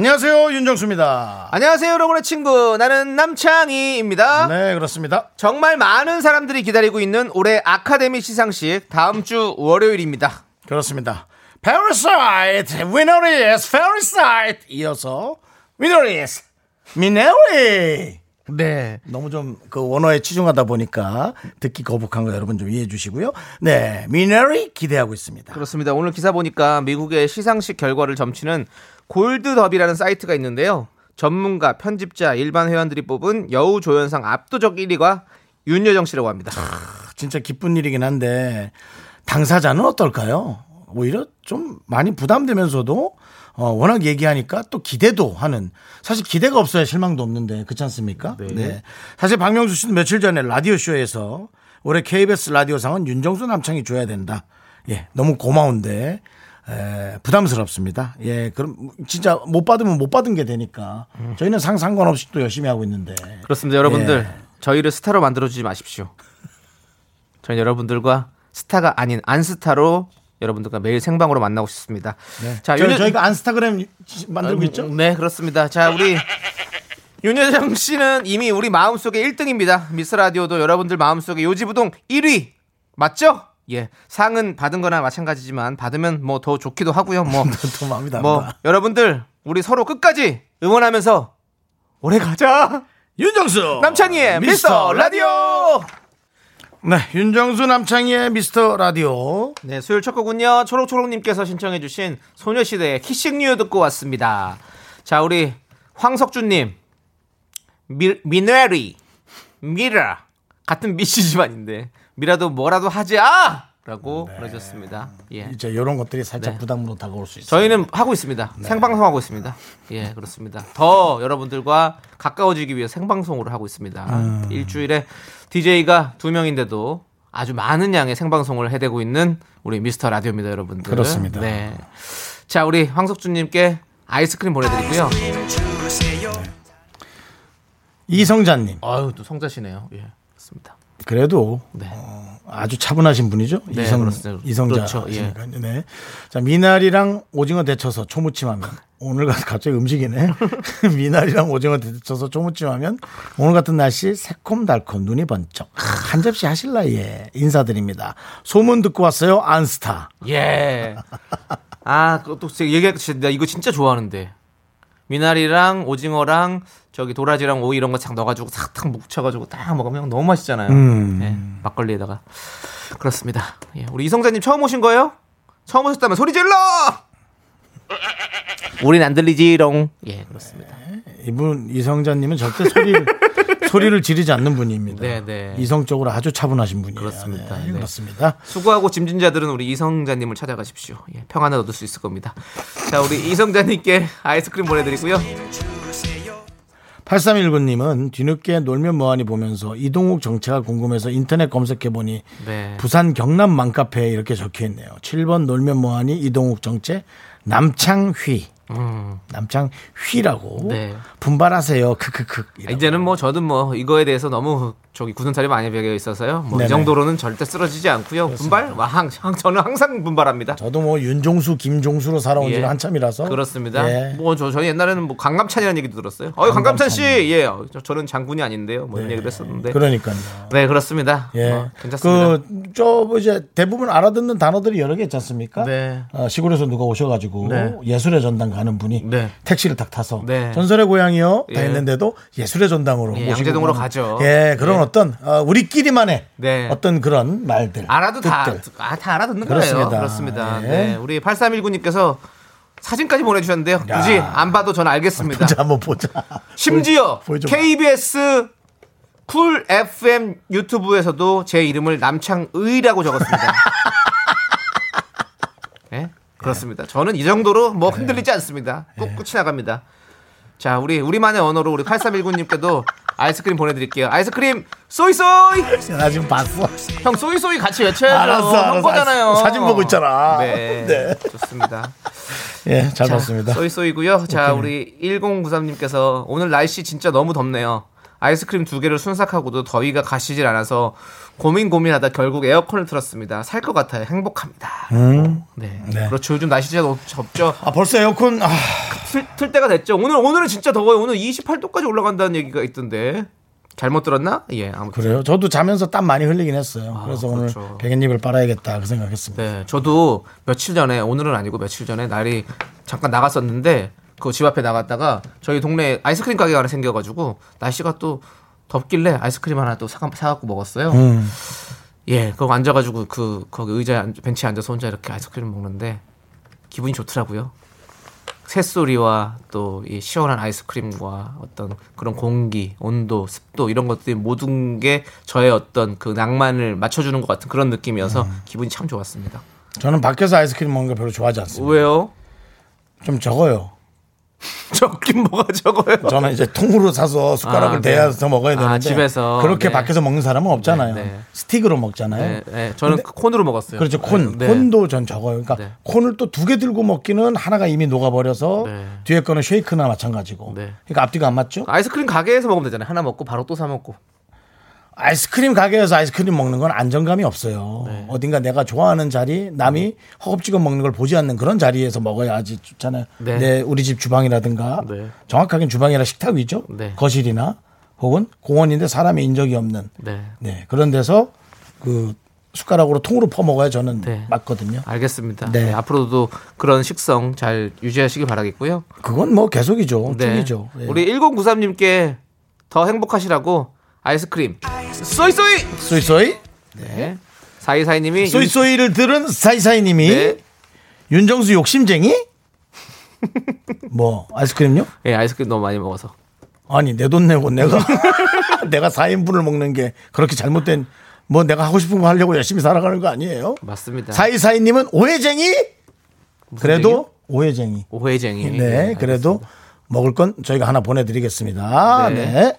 안녕하세요 윤정수입니다. 안녕하세요, 여러분의 친구. 나는 남창희입니다. 네 그렇습니다. 정말 많은 사람들이 기다리고 있는 올해 아카데미 시상식 다음 주 월요일입니다. 그렇습니다. Parasite, winner is Parasite. 이어서 winner is 미네리. 네. 너무 좀 그 원어에 치중하다 보니까 듣기 거북한 거 여러분 좀 이해해 주시고요. 네, 미네리 기대하고 있습니다. 그렇습니다. 오늘 기사 보니까 미국의 시상식 결과를 점치는 골드더비라는 사이트가 있는데요. 전문가, 편집자, 일반 회원들이 뽑은 여우 조연상 압도적 1위가 윤여정 씨라고 합니다. 진짜 기쁜 일이긴 한데 당사자는 어떨까요? 오히려 좀 많이 부담되면서도 어, 워낙 얘기하니까 또 기대도 하는 사실 기대가 없어야 실망도 없는데 그렇지 않습니까? 네. 사실 박명수 씨도 며칠 전에 라디오 쇼에서 올해 KBS 라디오상은 윤정수 남창이 줘야 된다. 예, 너무 고마운데 에, 부담스럽습니다. 예, 그럼 진짜 못 받으면 못 받은 게 되니까 저희는 상 상관없이 또 열심히 하고 있는데 그렇습니다. 여러분들, 예. 저희를 스타로 만들어주지 마십시오. 저희 여러분들과 스타가 아닌 안스타로 여러분들과 매일 생방으로 만나고 싶습니다. 자, 저, 윤여- 저희가 안스타그램 만들고 음, 있죠? 네, 그렇습니다. 자, 우리 윤여정 씨는 이미 우리 마음속에 1등입니다. 미스 라디오도 여러분들 마음속에 요지부동 1위 맞죠? 예, 상은 받은 거나 마찬가지지만 받으면 뭐 더 좋기도 하고요. 뭐, 더 마음이 나쁘다. 뭐 여러분들 우리 서로 끝까지 응원하면서 오래 가자. 윤정수 남창희의 미스터 라디오. 네 윤정수 남창희의 미스터 라디오 네, 수요일 첫 곡은요. 초록초록님께서 신청해주신 소녀시대의 키싱뉴 듣고 왔습니다. 자, 우리 황석준님, 미, 미네리, 미라 같은 미씨 집안인데 미라도 뭐라도 하자! 라고 보내주셨습니다. 예. 이제 이런 것들이 살짝 네. 부담으로 다가올 수 있어요 저희는 하고 있습니다. 생방송 하고 있습니다. 예, 그렇습니다. 더 여러분들과 가까워지기 위해 생방송으로 하고 있습니다. 음. 일주일에 DJ가 두 명인데도 아주 많은 양의 생방송을 해대고 있는 우리 미스터 라디오입니다, 여러분들. 그렇습니다. 네. 자, 우리 황석준님께 아이스크림 보내드리고요. 이성자님 아유, 또 성자시네요. 예, 그렇습니다. 그래도 네. 어, 아주 차분하신 분이죠 네, 이성 그렇습니다. 이성자 그렇죠, 예. 네. 자 미나리랑 오징어 데쳐서 초무침 하면 오늘 같은 갑자기 음식이네 미나리랑 오징어 데쳐서 초무침 하면 오늘 같은 날씨 새콤달콤 눈이 번쩍 한 접시 하실라 예 인사드립니다 소문 듣고 왔어요 안스타 예. 아, 제가 얘기했지. 나 이거 진짜 좋아하는데. 미나리랑 오징어랑 저기 도라지랑 오이 이런 거 싹 넣어가지고 싹탁 묵혀가지고 딱 먹으면 너무 맛있잖아요. 음. 예, 막걸리에다가. 그렇습니다. 예, 우리 이성자님 처음 오신 거예요? 처음 오셨다면 소리 질러! 우린 안 들리지롱. 예, 그렇습니다. 이분 이성자님은 절대 소리를 소리를 지르지 않는 분입니다. 네, 네. 이성적으로 아주 차분하신 분이에요. 그렇습니다. 네, 네. 그렇습니다. 수고하고 짐진자들은 우리 이성자님을 찾아가십시오. 예, 평안을 얻을 수 있을 겁니다. 자, 우리 이성자님께 아이스크림 보내드리고요. 8319님은 뒤늦게 놀면 뭐하니 보면서 이동욱 정체가 궁금해서 인터넷 검색해보니 네. 부산 경남 맘카페에 이렇게 적혀있네요. 7번 놀면 뭐하니 이동욱 정체 남창휘. 남창휘라고 음. 네. 분발하세요. 크크크. 아, 이제는 뭐 저도 뭐 이거에 대해서 너무 저기 굳은 살이 많이 배겨 있어서요. 뭐 이. 정도로는 절대 쓰러지지 않고요. 분발? 와, 항, 항- 저는 항상 분발합니다. 저도 뭐 윤종수, 김종수로 살아온 예. 지가 한참이라서 그렇습니다. 예. 뭐 저 저는 옛날에는 뭐 강감찬이라는 얘기도 들었어요. 어, 강감찬 씨, 예, 어, 저, 저는 장군이 아닌데요. 뭐 이런 얘기도 했었는데. 그러니까요. 네, 그렇습니다. 예. 어, 괜찮습니다. 그, 저, 뭐 이제 대부분 알아듣는 단어들이 여러 개 있지 않습니까? 네. 어, 시골에서 누가 오셔가지고 네. 예술의 전당 가는 분이 네. 택시를 딱 타서 네. 전설의 고향이요 다 예. 했는데도 예술의 전당으로 예, 양재동으로 가는, 가죠. 예, 그런 예. 어떤 어, 우리끼리만의 네. 어떤 그런 말들. 알아도 다, 뜻들. 아, 다 알아듣는 그렇습니다. 거예요. 그렇습니다. 예. 네. 우리 8319님께서 사진까지 보내주셨는데요. 굳이 안 봐도 저는 알겠습니다. 자, 한번 보자. 심지어 보여- 보여줘봐. KBS 쿨 FM 유튜브에서도 제 이름을 남창의라고 적었습니다. 네? 그렇습니다. 저는 이 정도로 뭐 흔들리지 않습니다. 꿋꿋이 나갑니다. 자, 우리 우리만의 언어로 우리 8319님께도 아이스크림 보내드릴게요. 아이스크림 쏘이 쏘이. 나 지금 봤어. 형 쏘이 쏘이 같이 외쳐야죠. 알았어, 형 알았어. 거잖아요. 사진 보고 있잖아. 네, 네. 좋습니다. 예, 잘 자, 봤습니다. 쏘이 쏘이고요. 자, 우리 1093님께서 오늘 날씨 진짜 너무 덥네요. 아이스크림 두 개를 순삭하고도 더위가 가시질 않아서 고민 고민하다 결국 에어컨을 틀었습니다. 살 것 같아요. 행복합니다. 네. 네. 그렇죠. 요즘 날씨 진짜 너무 덥죠. 아, 벌써 에어컨, 아, 틀, 틀 때가 됐죠. 오늘 오늘은 진짜 더워요. 오늘 28도까지 올라간다는 얘기가 있던데. 잘못 들었나? 예, 아무튼. 그래요? 저도 자면서 땀 많이 흘리긴 했어요. 그래서 그렇죠. 오늘 백엔잎을 빨아야겠다 그 생각했습니다. 네, 저도 며칠 전에 오늘은 아니고 며칠 전에 날이 잠깐 나갔었는데 그 집 앞에 나갔다가 저희 동네 아이스크림 가게가 하나 생겨가지고 날씨가 또 덥길래 아이스크림 하나 또 사, 사갖고 먹었어요. 음. 예, 그거 앉아가지고 그 거기 의자에 앉- 벤치에 앉아서 혼자 이렇게 아이스크림 먹는데 기분이 좋더라고요. 새소리와 또 이 시원한 아이스크림과 어떤 그런 공기, 온도, 습도 이런 것들이 모든 게 저의 어떤 그 낭만을 맞춰주는 것 같은 그런 느낌이어서 음. 기분이 참 좋았습니다. 저는 밖에서 아이스크림 먹는 거 별로 좋아하지 않습니다. 왜요? 좀 적어요. 적긴 뭐가 적어요? 저는 이제 통으로 사서 숟가락을 아, 네. 대야서 먹어야 아, 되는데 집에서. 그렇게 네. 밖에서 먹는 사람은 없잖아요. 네, 네. 스틱으로 먹잖아요. 네, 네, 저는 콘으로 먹었어요. 그렇죠. 콘. 네. 콘도 전 적어요. 그러니까 네. 콘을 또 두 개 들고 먹기는 하나가 이미 녹아버려서 네. 뒤에 거는 쉐이크나 마찬가지고. 네. 그러니까 앞뒤가 안 맞죠? 아이스크림 가게에서 먹으면 되잖아요. 하나 먹고 바로 또 사 먹고. 아이스크림 가게에서 아이스크림 먹는 건 안정감이 없어요. 네. 어딘가 내가 좋아하는 자리, 남이 허겁지겁 먹는 걸 보지 않는 그런 자리에서 먹어야지 좋잖아요. 네. 내 우리 집 주방이라든가 네. 정확하게는 주방이라 식탁 위죠. 네. 거실이나 혹은 공원인데 사람의 인적이 없는 네. 네, 그런 데서 그 숟가락으로 통으로 퍼 먹어야 저는 네. 맞거든요. 알겠습니다. 네. 네, 앞으로도 그런 식성 잘 유지하시길 바라겠고요. 그건 뭐 계속이죠. 네. 쭉이죠. 예. 우리 1093님께 더 행복하시라고 아이스크림 쏘이쏘이! 소이소이 네. 사이사이님이 소이소이를 들은 사이사이님이 네. 윤정수 욕심쟁이? 뭐 아이스크림요? 예, 아이스크림 너무 많이 먹어서. 아니 내 돈 내고 내가 내가 4인분을 먹는 게 그렇게 잘못된 뭐 내가 하고 싶은 거 하려고 열심히 살아가는 거 아니에요? 맞습니다. 사이사이님은 오해쟁이? 그래도 오해쟁이. 오해쟁이. 네, 그래도 먹을 건 저희가 하나 보내드리겠습니다. 네. 네.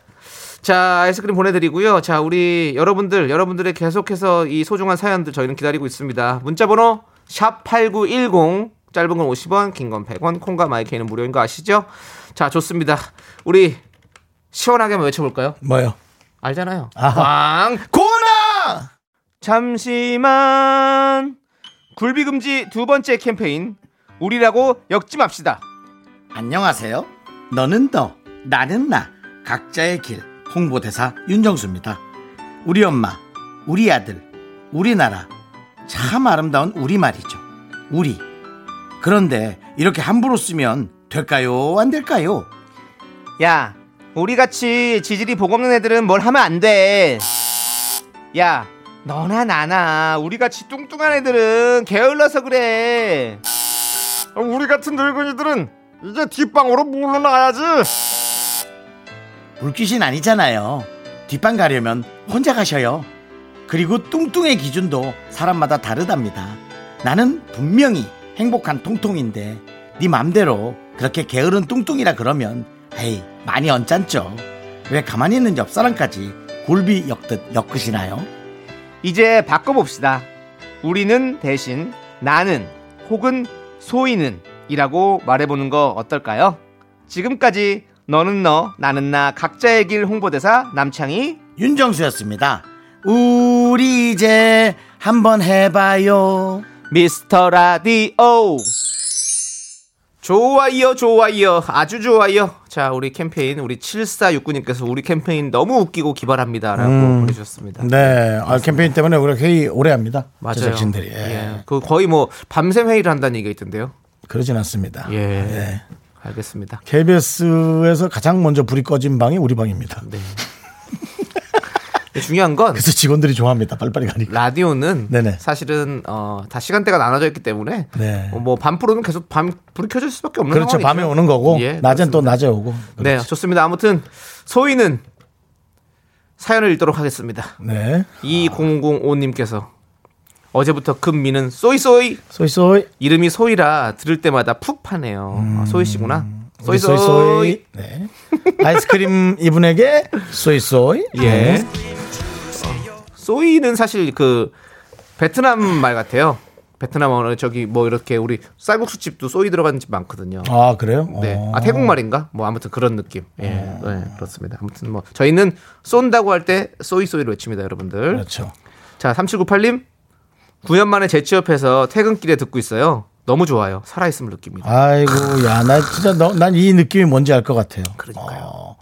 자, 아이스크림 보내드리고요. 자, 우리 여러분들, 여러분들의 계속해서 이 소중한 사연들 저희는 기다리고 있습니다. 문자번호 샵8910, 짧은 건 50원, 긴 건 100원, 콩과 마이크는 무료인 거 아시죠? 자, 좋습니다. 우리 시원하게 한번 외쳐볼까요? 뭐요? 알잖아요. 광! 고나! 잠시만. 굴비금지 두 번째 캠페인. 우리라고 엮지 맙시다. 안녕하세요. 너는 너, 나는 나. 각자의 길. 홍보대사 윤정수입니다. 우리 엄마, 우리 아들, 우리나라. 참 아름다운 우리말이죠. 우리. 그런데 이렇게 함부로 쓰면 될까요? 안 될까요? 야, 우리 같이 지질이 복 없는 애들은 뭘 하면 안 돼. 야, 너나 나나 우리 같이 뚱뚱한 애들은 게을러서 그래. 우리 같은 늙은이들은 이제 뒷방으로 물러나야지. 물귀신 아니잖아요. 뒷방 가려면 혼자 가셔요. 그리고 뚱뚱의 기준도 사람마다 다르답니다. 나는 분명히 행복한 통통인데 네 맘대로 그렇게 게으른 뚱뚱이라 그러면 에이 많이 언짢죠. 왜 가만히 있는 옆 사람까지 굴비 엮듯 엮으시나요? 이제 바꿔봅시다. 우리는 대신 나는 혹은 소희는 이라고 말해보는 거 어떨까요? 지금까지 너는 너, 나는 나 각자의 길 홍보대사 남창희 윤정수였습니다. 우리 이제 한번 해봐요. 미스터 라디오 좋아요 좋아요 아주 좋아요 자 우리 캠페인 우리 7469님께서 우리 캠페인 너무 웃기고 기발합니다 라고 보내주셨습니다 네, 아, 캠페인 때문에 우리가 회의 오래 합니다. 맞아요 제작진들이. 예. 예. 그 거의 뭐 밤샘 회의를 한다는 얘기가 있던데요 그러진 않습니다. 예, 예. 알겠습니다 KBS에서 가장 먼저 불이 꺼진 방이 우리 방입니다. 네 중요한 건 그래서 직원들이 좋아합니다. 빨리빨리 가니까. 라디오는 네네. 사실은 어, 다 시간대가 나눠져 있기 때문에 네. 어, 뭐 밤 프로는 계속 밤 불이 켜질 수밖에 없는 그렇죠. 상황이죠. 밤에 오는 거고 예, 낮엔 또 그렇습니다. 낮에 오고. 네, 좋습니다. 아무튼 소희는 사연을 읽도록 하겠습니다. 네. 2005님께서 어제부터 금미는 쏘이쏘이 소이소이. 이름이 소희라 들을 때마다 푹 파네요. 음. 아, 소희 씨구나. 우리 쏘이, 쏘이. 네. 아이스크림 이분에게 쏘이 쏘이. 예. 네. 소이는 사실 그 베트남 말 같아요. 베트남어는 저기 뭐 이렇게 우리 쌀국수 집도 소이 들어가는 집 많거든요. 아 그래요? 네. 어. 아 태국 말인가? 뭐 아무튼 그런 느낌. 예. 네, 그렇습니다. 아무튼 뭐 저희는 쏜다고 할때 소이 소이를 외칩니다, 여러분들. 그렇죠. 자, 3798님. 9년 만에 재취업해서 퇴근길에 듣고 있어요. 너무 좋아요. 살아있음을 느낍니다. 아이고 야 나 진짜 난 이 느낌이 뭔지 알 것 같아요. 그러니까요. 어,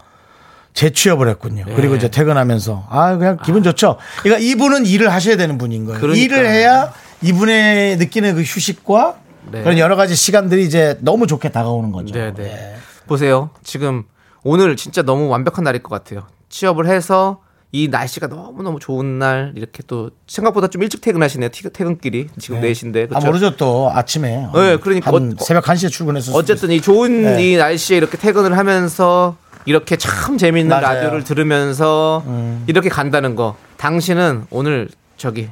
재취업을 했군요. 네. 그리고 이제 퇴근하면서 아 그냥 기분 좋죠. 그러니까 이분은 일을 하셔야 되는 분인 거예요. 그러니까. 일을 해야 이분의 느끼는 그 휴식과 네. 그런 여러 가지 시간들이 이제 너무 좋게 다가오는 거죠. 네, 네. 예. 보세요. 지금 오늘 진짜 너무 완벽한 날일 것 같아요. 취업을 해서 이 날씨가 너무너무 좋은 날 이렇게 또 생각보다 좀 일찍 퇴근하시네요. 티- 퇴근길이 지금 네. 4시인데. 아 모르죠 또 아침에 네, 그러니까 한 어- 새벽 1시에 출근해서 어쨌든 이 좋은 네. 이 날씨에 이렇게 퇴근을 하면서 이렇게 참 재밌는 맞아요. 음. 라디오를 들으면서 이렇게 간다는 거. 당신은 오늘 저기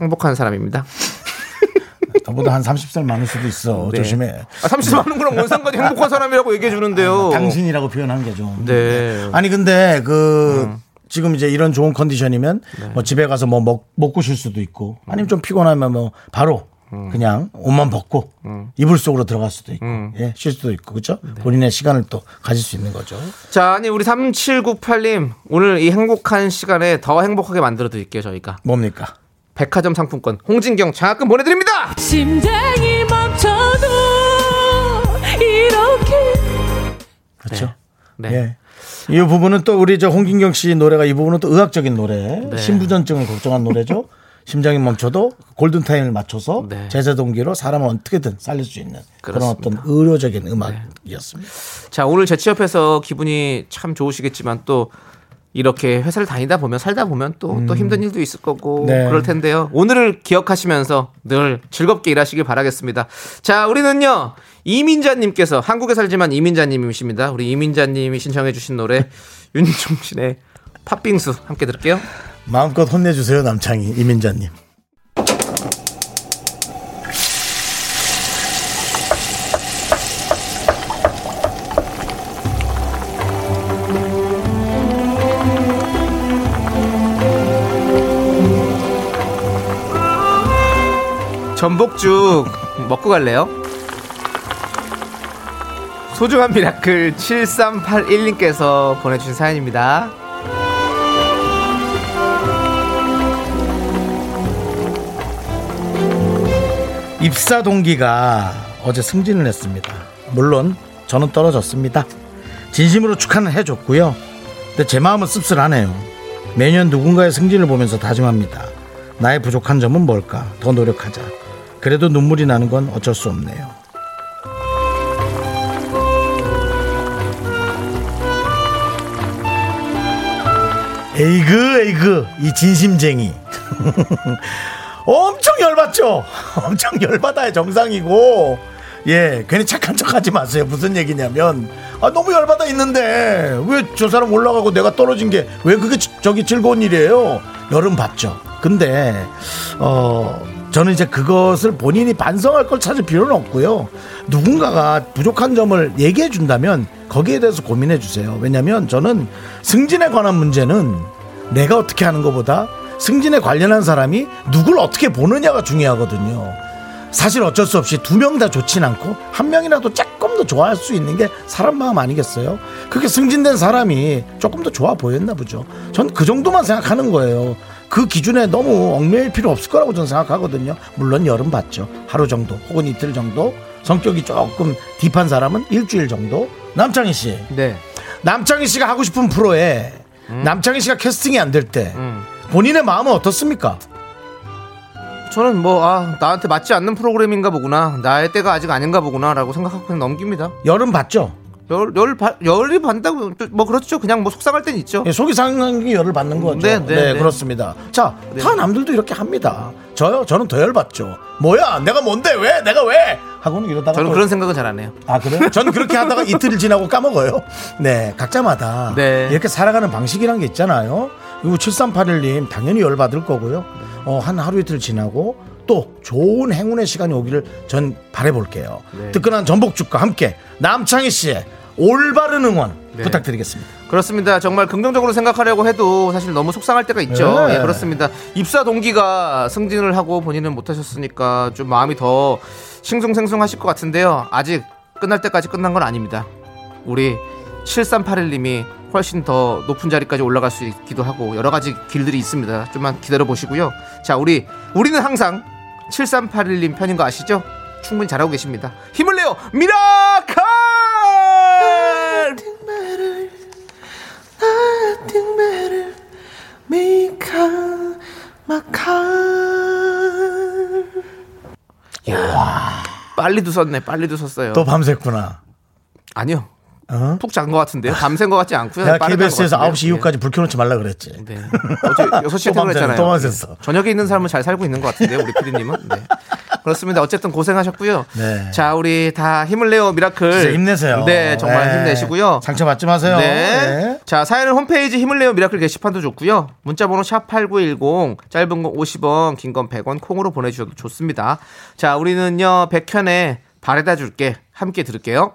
행복한 사람입니다. 저보다 한 30살 많을 수도 있어. 네. 조심해. 아, 30 많은 거랑 뭔 상관이 행복한 사람이라고 얘기해 주는데요. 당신이라고 표현한 게 좀. 네. 아니 근데 그 지금 이제 이런 좋은 컨디션이면 뭐 집에 가서 뭐 먹, 먹고 쉴 수도 있고 아니면 좀 피곤하면 뭐 바로 그냥 옷만 벗고 이불 속으로 들어갈 수도 있고 예, 쉴 수도 있고 그렇죠? 본인의 시간을 또 가질 수 있는 거죠. 자, 아니 우리 3798님 오늘 이 행복한 시간에 더 행복하게 만들어 드릴게요, 저희가. 뭡니까? 백화점 상품권 홍진경 장학금 보내 드립니다. 심장이 멈춰도 이렇게 그렇죠? 네. 예. 이 부분은 또 우리 저 홍진경 씨 노래가 이 부분은 또 의학적인 노래, 네. 신부전증을 걱정한 노래죠. 심장이 멈춰도 골든 타임을 맞춰서 네. 제재 동기로 사람을 어떻게든 살릴 수 있는 그런 그렇습니다. 네. 어떤 의료적인 음악이었습니다. 자, 오늘 재취업해서 기분이 참 좋으시겠지만 또 이렇게 회사를 다니다 보면 살다 보면 또또 힘든 일도 있을 거고 음. 네. 그럴 텐데요. 오늘을 기억하시면서 늘 즐겁게 일하시길 바라겠습니다. 자, 우리는요. 이민자님께서 한국에 살지만 이민자님이십니다. 우리 이민자님이 신청해주신 노래 윤종신의 팥빙수 함께 들을게요. 마음껏 혼내주세요 남창희 이민자님. 전복죽 먹고 갈래요? 소중한 miracle 7381님께서 보내주신 사연입니다. 입사 동기가 어제 승진을 했습니다. 물론 저는 떨어졌습니다. 진심으로 축하는 해줬고요. 근데 제 마음은 씁쓸하네요. 매년 누군가의 승진을 보면서 다짐합니다. 나의 부족한 점은 뭘까? 더 노력하자. 그래도 눈물이 나는 건 어쩔 수 없네요. 에이그 에이그. 이 진심쟁이. 엄청 열받죠? 엄청 열받아야 정상이고. 예 괜히 착한 척 하지 마세요. 무슨 얘기냐면. 아 너무 열받아 있는데. 왜 저 사람 올라가고 내가 떨어진 게 왜 그게 지- 저기 즐거운 일이에요? 여름 봤죠? 근데 어 저는 이제 그것을 본인이 반성할 걸 찾을 필요는 없고요. 누군가가 부족한 점을 얘기해 준다면 거기에 대해서 고민해 주세요. 왜냐하면 저는 승진에 관한 문제는 내가 어떻게 하는 것보다 승진에 관련한 사람이 누굴 어떻게 보느냐가 중요하거든요. 사실 어쩔 수 없이 두 명 다 좋진 않고 한 명이라도 조금 더 좋아할 수 있는 게 사람 마음 아니겠어요? 그렇게 승진된 사람이 조금 더 좋아 보였나 보죠. 전 그 정도만 생각하는 거예요. 그 기준에 너무 얽매일 필요 없을 거라고 저는 생각하거든요. 물론 여름 봤죠. 하루 정도 혹은 이틀 정도. 성격이 조금 딥한 사람은 일주일 정도. 남창희 씨. 네. 남창희 씨가 하고 싶은 프로에 남창희 씨가 캐스팅이 안 될때 음. 본인의 마음은 어떻습니까? 저는 뭐, 아, 나한테 맞지 않는 프로그램인가 보구나. 나의 때가 아직 아닌가 보구나 라고 생각하고 그냥 넘깁니다. 여름 봤죠? 열, 열, 바- 열이 반다고, 뭐, 그렇죠. 그냥 뭐 속상할 땐 있죠. 예, 속이 상하게 열을 받는 거죠. 네, 네, 네, 네. 그렇습니다. 자, 네. 다 남들도 이렇게 합니다. 저요? 저는 더 열받죠. 뭐야? 내가 뭔데? 왜? 내가 왜? 하고는 이러다가 저는 또- 그런 생각은 잘 안 해요. 아 그래요? 저는 그렇게 하다가 이틀 지나고 까먹어요. 네, 각자마다 네. 이렇게 살아가는 방식이란 게 있잖아요. 그리고 7381님 당연히 열받을 거고요. 어, 한 하루 이틀 지나고 또 좋은 행운의 시간이 오기를 전 바래볼게요. 네. 뜨끈한 전복죽과 함께 남창희 씨의 올바른 응원 네. 부탁드리겠습니다. 그렇습니다. 정말 긍정적으로 생각하려고 해도 사실 너무 속상할 때가 있죠. 네. 예, 그렇습니다. 입사 동기가 승진을 하고 본인은 못하셨으니까 좀 마음이 더 싱숭생숭하실 것 같은데요. 아직 끝날 때까지 끝난 건 아닙니다. 우리 7381님이 훨씬 더 높은 자리까지 올라갈 수 있기도 하고 여러 가지 길들이 있습니다. 좀만 기다려 보시고요. 자, 우리 우리는 항상 7381님 편인 거 아시죠? 충분히 잘하고 계십니다. 힘을 내요, miracle! 야, 빨리도 썼네, 빨리도 썼어요. 또 밤샜구나. 아니요, 어? 푹 잔 것 같은데요. 밤샌 것 같지 않고요. 내가 KBS에서 같은데요. 9시 이후까지 불 켜놓지 말라 그랬지. 예. 네. 어제 6시에 또 밤새네, 퇴근했잖아요. 또 밤샜어. 저녁에 있는 사람은 잘 살고 있는 것 같은데요, 우리 피디님은. 네. 그렇습니다. 어쨌든 고생하셨고요. 네. 자, 우리 다 힘을 내요, miracle. 힘내세요. 네, 정말 네. 힘내시고요. 상처 받지 마세요. 네. 네. 자, 사연은 홈페이지 힘을 내요 miracle 게시판도 좋고요. 문자번호 샵8910, 짧은 건 50원, 긴 건 100원, 콩으로 보내주셔도 좋습니다. 자, 우리는요, 백현의 바래다 줄게. 함께 들을게요.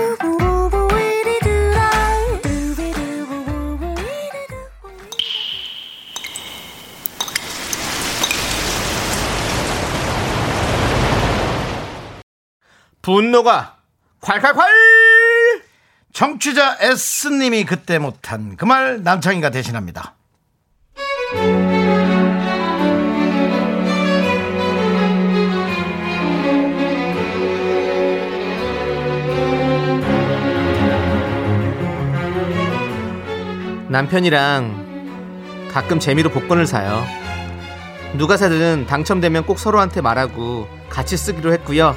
분노가 콸콸콸! 청취자 S님이 그때 못한 그 말 남창희가 대신합니다. 남편이랑 가끔 재미로 복권을 사요. 누가 사든 당첨되면 꼭 서로한테 말하고 같이 쓰기로 했고요.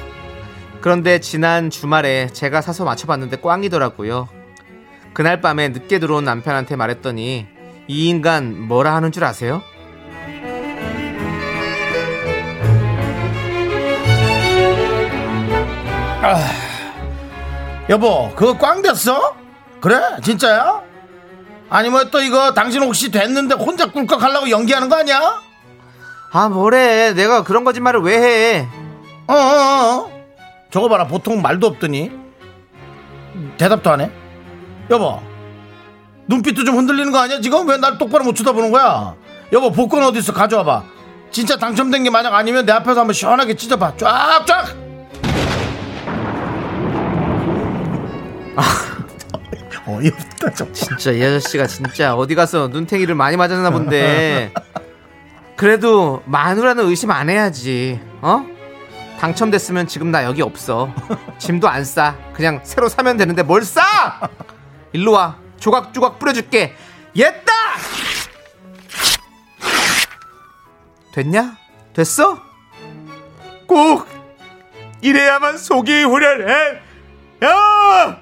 그런데 지난 주말에 제가 사서 맞춰봤는데 꽝이더라고요. 그날 밤에 늦게 들어온 남편한테 말했더니 이 인간 뭐라 하는 줄 아세요? 여보, 그거 꽝 됐어? 그래? 진짜야? 아니면 또 이거 당신 혹시 됐는데 혼자 꿀꺽 하려고 연기하는 거 아니야? 아 뭐래 내가 그런 거짓말을 왜 해? 어, 어, 어. 저거 봐라. 보통 말도 없더니 대답도 안 해. 여보, 눈빛도 좀 흔들리는 거 아니야? 지금 왜 날 똑바로 못 쳐다보는 거야? 여보, 복권 어디 있어? 가져와봐. 진짜 당첨된 게 만약 아니면 내 앞에서 한번 시원하게 찢어봐. 쫙쫙. 어이없다 좀. 진짜 이 아저씨가 진짜 어디 가서 눈탱이를 많이 맞았나 본데 그래도 마누라는 의심 안 해야지 어? 당첨됐으면 지금 나 여기 없어 짐도 안 싸 그냥 새로 사면 되는데 뭘 싸? 일로 와 조각조각 뿌려줄게 옛다 됐냐? 됐어? 꼭 이래야만 속이 후련해 야!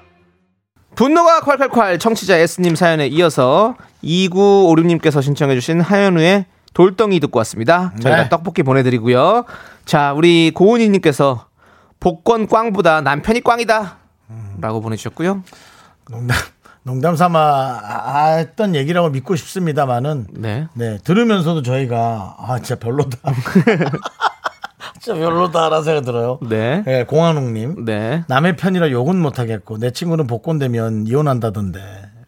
분노가 콸콸콸 청취자 S님 사연에 이어서 2956님께서 신청해주신 하현우의 돌덩이 듣고 왔습니다. 저희가 네. 떡볶이 보내드리고요. 자, 우리 고은희님께서 복권 꽝보다 남편이 꽝이다. 라고 보내주셨고요. 농담, 농담 삼아 했던 얘기라고 믿고 싶습니다만은 네. 네, 들으면서도 저희가 아 진짜 별로다. 진짜 별로다라는 생각이 들어요. 네. 네, 공한웅님. 네. 남의 편이라 욕은 못하겠고 내 친구는 복권 되면 이혼한다던데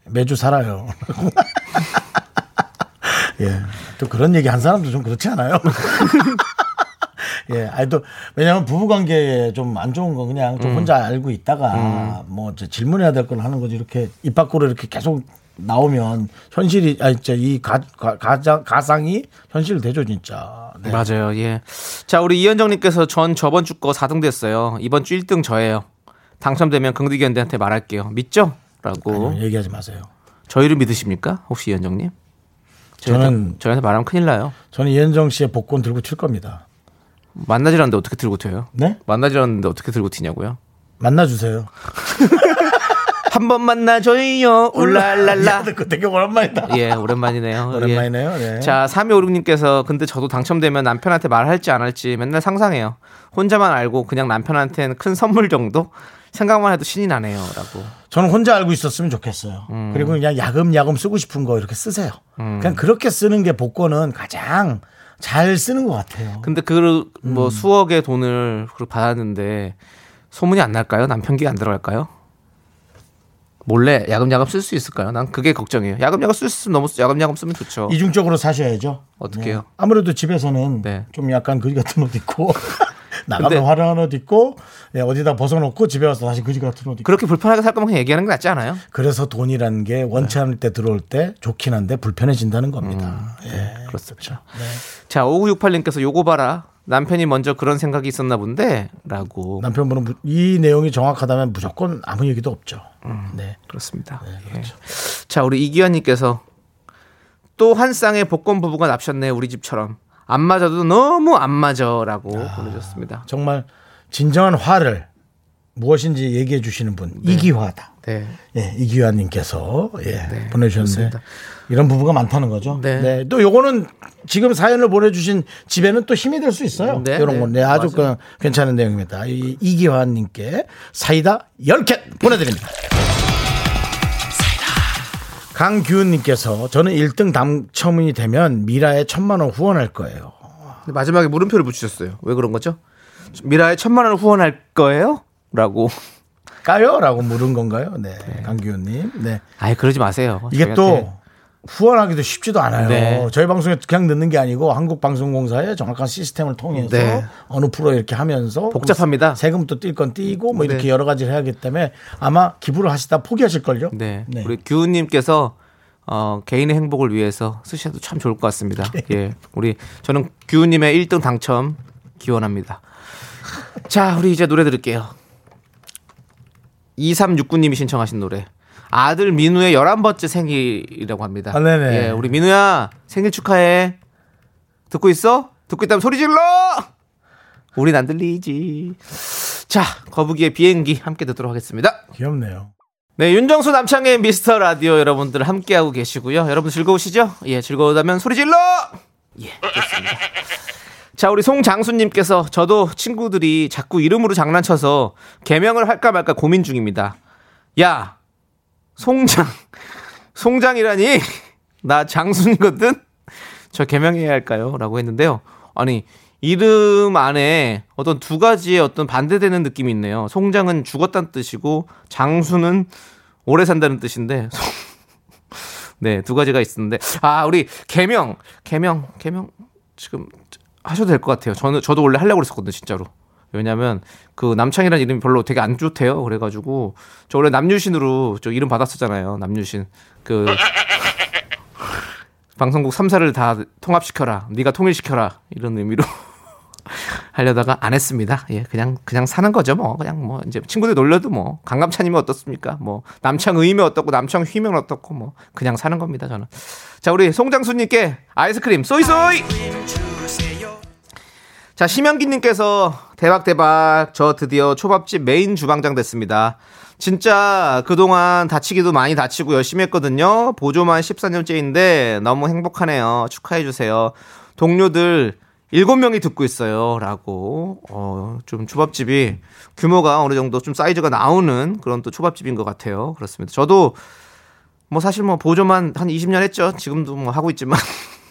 매주 살아요. 예, 또 그런 얘기 한 사람도 좀 그렇지 않아요? 예, 아니 또 왜냐하면 부부 관계에 좀 안 좋은 거 그냥 좀 혼자 알고 있다가 뭐 이제 질문해야 될걸 하는 거지 이렇게 입 밖으로 이렇게 계속 나오면 현실이 아니 진짜 이 가, 가, 가장 가상이 현실 되죠 진짜. 네. 맞아요. 예. 자, 우리 이현정님께서 전 저번 주 거 4등 됐어요. 이번 주 1등 저예요. 당첨되면 긍디견대한테 말할게요. 믿죠? 라고. 아니요, 얘기하지 마세요. 저희를 믿으십니까? 혹시 이현정님? 저는 저희한테 말하면 큰일 나요. 저는 이현정 씨의 복권 들고 칠 겁니다. 만나질 않는데 어떻게 들고 튀어요? 네? 만나질 않는데 어떻게 들고 튀냐고요? 만나주세요. 한 번 만나줘요. 울랄랄라. 그 되게 오랜만이다. 예, 오랜만이네요. 오랜만이네요. 예. 네. 자, 3256님께서 근데 저도 당첨되면 남편한테 말할지 안 할지 맨날 상상해요. 혼자만 알고 그냥 남편한테는 큰 선물 정도? 생각만 해도 신이 나네요. 라고. 저는 혼자 알고 있었으면 좋겠어요. 음. 그리고 그냥 야금야금 쓰고 싶은 거 이렇게 쓰세요. 그냥 그렇게 쓰는 게 복권은 가장 잘 쓰는 것 같아요. 근데 그, 음. 뭐, 수억의 돈을 받았는데 소문이 안 날까요? 남편기가 안 들어갈까요? 몰래 야금야금 쓸 수 있을까요? 난 그게 걱정이에요. 야금야금 쓸 수 있으면 너무 야금야금 쓰면 좋죠. 이중적으로 사셔야죠. 어떡해요? 네. 아무래도 집에서는 네. 좀 약간 거지 같은 옷 입고 나가면 화려한 옷 입고 예, 어디다 벗어놓고 집에 와서 다시 거지 같은 옷 입고 그렇게 불편하게 살 거면 그냥 얘기하는 게 낫지 않아요? 그래서 돈이라는 게 원치 않을 때 들어올 때 좋긴 한데 불편해진다는 겁니다. 음. 예. 그렇습니다. 자, 5968님께서 요거 봐라. 남편이 먼저 그런 생각이 있었나 본데? 라고. 남편분은 무- 이 내용이 정확하다면 무조건 아무 얘기도 없죠. 음. 네. 그렇습니다. 예. 자, 우리 이기환님께서 또 한 쌍의 복권 부부가 납셨네 우리 집처럼. 안 맞아도 너무 안 맞아라고 보내줬습니다. 정말 진정한 화를 무엇인지 얘기해 주시는 분 이기화다. 네. 예, 이기환님께서 예, 보내주셨는데 그렇습니다. 이런 부부가 많다는 거죠. 네. 네. 또 요거는 지금 사연을 보내주신 집에는 또 힘이 될 수 있어요. 네, 이런 네. 건 네, 아주 맞아요. 그 괜찮은 내용입니다. 이, 이기환님께 사이다 10캔 보내드립니다. 강규은님께서 저는 1등 당첨이 되면 미라에 천만 원 후원할 거예요. 근데 마지막에 물음표를 붙이셨어요. 왜 그런 거죠? 미라에 천만 원을 후원할 거예요? 라고. 까요? 라고 물은 건가요? 네. 강규은님. 네. 아이, 그러지 마세요. 이게 저희한테. 또 후원하기도 쉽지도 않아요. 네. 저희 방송에 그냥 넣는 게 아니고 한국 방송공사의 정확한 시스템을 통해서 네. 어느 프로 이렇게 하면서 복잡합니다. 세금도 뛸건 띄고 뭐 이렇게 네. 여러 가지를 해야 하기 때문에 아마 기부를 하시다 포기하실 걸요? 네. 우리 규우님께서 어, 개인의 행복을 위해서 쓰셔도 참 좋을 것 같습니다. 예. 우리 저는 규우님의 1등 당첨 기원합니다. 자, 우리 이제 노래 들을게요. 2369님이 신청하신 노래. 아들 민우의 11번째 생일이라고 합니다. 아, 네네. 예, 우리 민우야, 생일 축하해. 듣고 있어? 듣고 있다면 소리 질러! 우린 안 들리지. 자, 거북이의 비행기 함께 듣도록 하겠습니다. 귀엽네요. 네, 윤정수 남창의 미스터 라디오 여러분들 함께하고 계시고요. 여러분 즐거우시죠? 예, 즐거우다면 소리 질러! 예, 좋습니다. 자, 우리 송장수님께서 저도 친구들이 자꾸 이름으로 장난쳐서 개명을 할까 말까 고민 중입니다. 야, 송장, 송장이라니? 나 장수거든? 저 개명해야 할까요? 라고 했는데요. 아니, 이름 안에 어떤 두 가지의 어떤 반대되는 느낌이 있네요. 송장은 죽었다는 뜻이고, 장수는 오래 산다는 뜻인데, 송- 네, 두 가지가 있었는데, 아, 우리 개명, 개명, 개명, 지금 하셔도 될 것 같아요. 저는, 저도 원래 하려고 그랬었거든요, 진짜로. 왜냐면 그 남창이라는 이름이 별로 되게 안 좋대요. 그래가지고 저 원래 남유신으로 저 이름 받았었잖아요. 남유신 그 방송국 3사를 다 통합시켜라. 네가 통일시켜라. 이런 의미로 하려다가 안 했습니다. 예, 그냥 그냥 사는 거죠. 뭐 그냥 뭐 이제 친구들 놀려도 뭐 강감찬이면 어떻습니까? 뭐 남창의면 어떻고 남창휘면 어떻고 뭐 그냥 사는 겁니다. 저는. 자, 우리 송장수님께 아이스크림 쏘이쏘이. 자, 심영기님께서 대박 대박 저 드디어 초밥집 메인 주방장 됐습니다. 진짜 그동안 다치기도 많이 다치고 열심히 했거든요. 보조만 14년째인데 너무 행복하네요. 축하해주세요. 동료들 7명이 듣고 있어요. 라고, 어, 좀 초밥집이 규모가 어느 정도 좀 사이즈가 나오는 그런 또 초밥집인 것 같아요. 그렇습니다. 저도 뭐 사실 뭐 보조만 한 20년 했죠. 지금도 뭐 하고 있지만.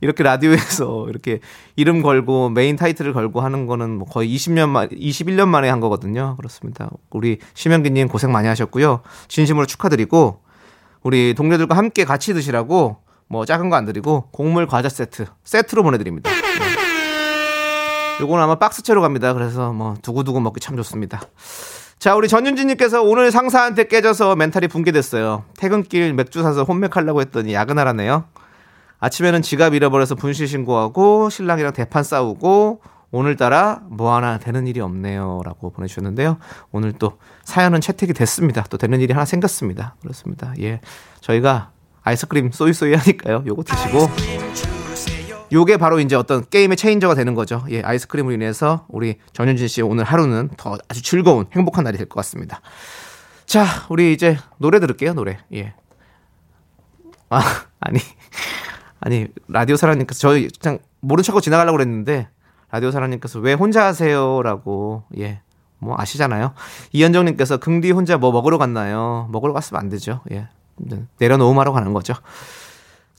이렇게 라디오에서 이렇게 이름 걸고 메인 타이틀을 걸고 하는 거는 뭐 거의 20년 만 21년 만에 한 거거든요. 그렇습니다. 우리 심영기 님 고생 많이 하셨고요. 진심으로 축하드리고 우리 동료들과 함께 같이 드시라고 뭐 작은 거 안 드리고 곡물 과자 세트 세트로 보내 드립니다. 요거는 아마 박스채로 갑니다. 그래서 뭐 두고두고 먹기 참 좋습니다. 자, 우리 전윤진님께서 오늘 상사한테 깨져서 멘탈이 붕괴됐어요. 퇴근길 맥주 사서 혼맥하려고 했더니 야근하라네요. 아침에는 지갑 잃어버려서 분실 신고하고 신랑이랑 대판 싸우고 오늘따라 뭐 하나 되는 일이 없네요. 라고 보내주셨는데요. 오늘 또 사연은 채택이 됐습니다. 또 되는 일이 하나 생겼습니다. 그렇습니다. 예. 저희가 아이스크림 쏘이쏘이 하니까요. 요거 드시고 요게 바로 이제 어떤 게임의 체인저가 되는 거죠. 예, 아이스크림으로 인해서 우리 전윤진 씨 오늘 하루는 더 아주 즐거운 행복한 날이 될 것 같습니다. 자, 우리 이제 노래 들을게요, 노래. 예. 아, 아니. 아니, 라디오 사랑님께서 저희 그냥 모른 척하고 지나가려고 그랬는데 라디오 사랑님께서 왜 혼자 하세요라고 예. 뭐 아시잖아요. 이현정 님께서 긍디 혼자 뭐 먹으러 갔나요? 먹으러 갔으면 안 되죠. 예. 내려놓음하러 가는 거죠.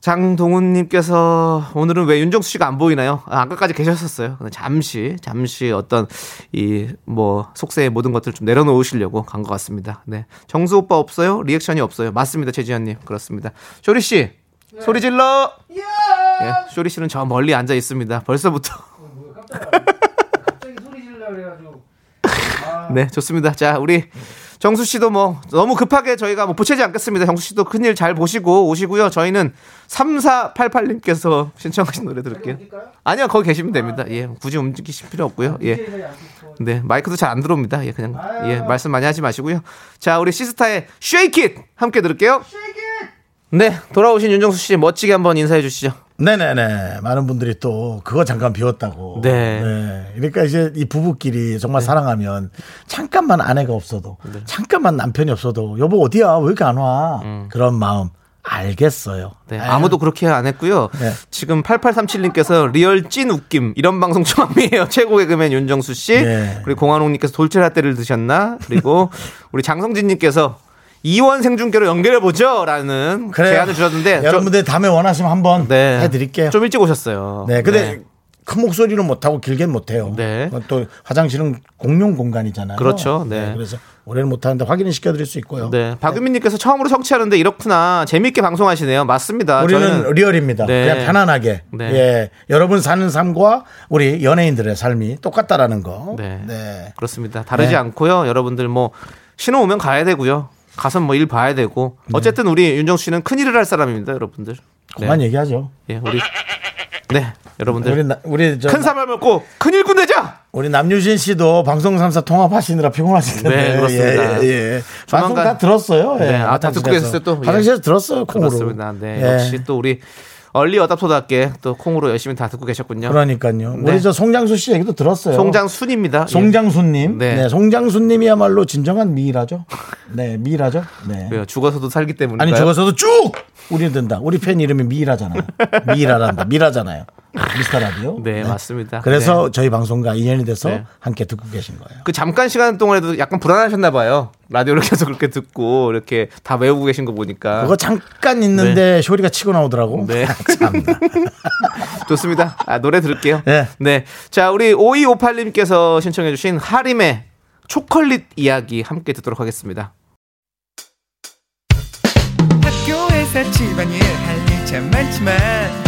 장동훈 님께서 오늘은 왜 윤정수 씨가 안 보이나요? 아, 아까까지 계셨었어요. 잠시, 잠시 어떤 이 뭐 속세의 모든 것들을 좀 내려놓으시려고 간 것 같습니다. 네. 정수 오빠 없어요? 리액션이 없어요. 맞습니다. 최지현 님. 그렇습니다. 쇼리 씨, 소리 질러! 예, 쇼리 씨는 저 멀리 앉아 있습니다. 벌써부터. 네, 좋습니다. 자, 우리 정수 씨도 뭐 너무 급하게 저희가 뭐 보채지 않겠습니다. 정수 씨도 큰일 잘 보시고 오시고요. 저희는 3488님께서 신청하신 노래 들을게요. 아니요, 거기 계시면 됩니다. 예, 굳이 움직이실 필요 없고요. 예. 네, 마이크도 잘 안 들어옵니다. 예, 그냥 예, 말씀 많이 하지 마시고요. 자, 우리 시스타의 It 함께 들을게요. 네, 돌아오신 윤정수 씨 멋지게 한번 인사해 주시죠. 네네네. 많은 분들이 또 그거 잠깐 비웠다고. 네. 그러니까 이제 이 부부끼리 정말 사랑하면 잠깐만 아내가 없어도 네. 잠깐만 남편이 없어도 여보 어디야 왜 이렇게 안 와? 그런 마음 알겠어요. 음. 네, 아유, 아무도 그렇게 안 했고요. 네. 지금 8837님께서 real 찐 웃김 이런 방송 처음이에요. 최고 개그맨 윤정수 씨. 네. 그리고 공한홍님께서 돌체라떼를 드셨나? 그리고 우리 장성진님께서 이원 생중계로 연결해 보죠라는. 제안을 주셨는데 여러분들 다음에 원하시면 한번 네. 해드릴게요. 좀 일찍 오셨어요. 네, 근데 네. 큰 목소리는 못하고 길게는 못해요. 네. 또 화장실은 공용 공간이잖아요. 그렇죠. 네. 그래서 올해는 못 하는데 확인을 시켜드릴 수 있고요. 네, 박유민님께서 처음으로 청취하는데 이렇구나 재밌게 방송하시네요. 맞습니다. 우리는 저는 리얼입니다. 네. 그냥 편안하게. 네. 예. 여러분 사는 삶과 우리 연예인들의 삶이 똑같다라는 거. 네. 네. 그렇습니다. 다르지 네. 않고요. 여러분들 뭐 신호 오면 가야 되고요. 가서 뭐 일 봐야 되고 어쨌든 우리 윤정수 씨는 큰 일을 할 사람입니다, 여러분들. 그만 얘기하죠. 예, 우리 네, 여러분들 우리 나- 우리 저 큰 사람 먹고 큰 일꾼 되자. 우리 남유진 씨도 방송 3사 통합하시느라 피곤하실 텐데. 네, 그렇습니다. 예, 예, 예. 방송 조만간- 다 들었어요. 예. 네, 아, 다 듣고 화장실에서. 계셨어요, 또? 예. 화장실에서 들었어요. 콩으로. 그렇습니다. 네, 예. 역시 또 우리 얼리 어답터답게 또 콩으로 열심히 다 듣고 계셨군요. 그러니까요. 네. 우리 저 송장수 씨 얘기도 들었어요. 송장순입니다. 예. 송장수님. 네. 네. 송장수님이야말로 진정한 미라죠. 네, 미라죠. 네. 왜요? 죽어서도 살기 때문에. 아니 죽어서도 쭉 우리 든다. 우리 팬 이름이 미라잖아요. 미라란다. 미라잖아요. 미스터 라디오. 네, 맞습니다. 그래서 저희 방송과 인연이 돼서 네. 함께 듣고 계신 거예요. 그 잠깐 시간 동안에도 약간 불안하셨나 봐요. 라디오를 계속 그렇게 듣고 이렇게 다 외우고 계신 거 보니까. 그거 잠깐 있는데 쇼리가 치고 나오더라고. 네. 참나. 좋습니다. 아, 노래 들을게요. 네. 자, 우리 5258님께서 신청해 주신 하림의 초콜릿 이야기 함께 듣도록 하겠습니다. 학교에서 집안일 할 일 참 많지만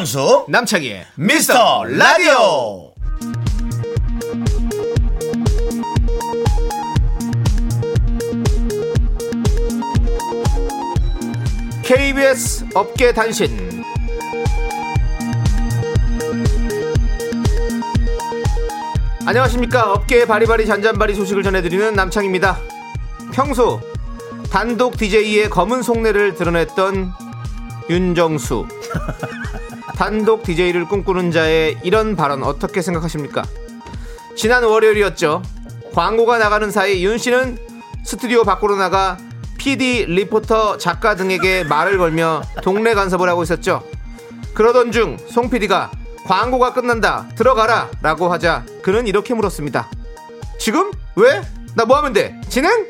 윤정수 남창희의 미스터 라디오. KBS 업계 단신. 안녕하십니까. 업계의 바리바리 잔잔바리 소식을 전해드리는 남창입니다. 평소 단독 DJ의 검은 속내를 드러냈던 윤정수. 단독 DJ를 꿈꾸는 자의 이런 발언 어떻게 생각하십니까? 지난 월요일이었죠. 광고가 나가는 사이 윤 씨는 스튜디오 밖으로 나가 PD, 리포터, 작가 등에게 말을 걸며 동네 간섭을 하고 있었죠. 그러던 중 송 PD가 광고가 끝난다 들어가라 라고 하자 그는 이렇게 물었습니다. 지금? 왜? 나 뭐 하면 돼? 진행?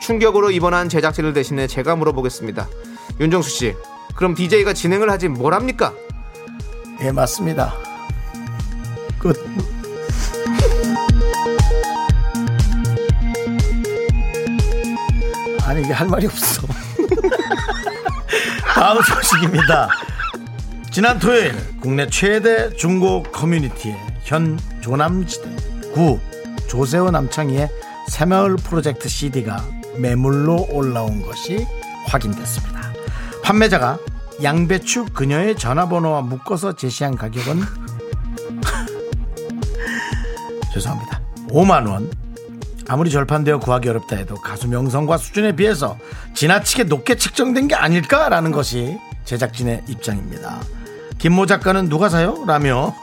충격으로 입원한 제작진을 대신해 제가 물어보겠습니다. 윤정수 씨, 그럼 DJ가 진행을 하지 뭘 합니까? 예, 맞습니다. 끝. 아니 이게 할 말이 없어. 다음 소식입니다. 지난 토요일 국내 최대 중고 커뮤니티의 현 조남지대 구 조세호 남창희의 새마을 프로젝트 CD가 매물로 올라온 것이 확인됐습니다. 판매자가 양배추 그녀의 전화번호와 묶어서 제시한 가격은 죄송합니다. 5만 원. 아무리 절판되어 구하기 어렵다 해도 가수 명성과 수준에 비해서 지나치게 높게 책정된 게 아닐까라는 것이 제작진의 입장입니다. 김모 작가는 누가 사요? 라며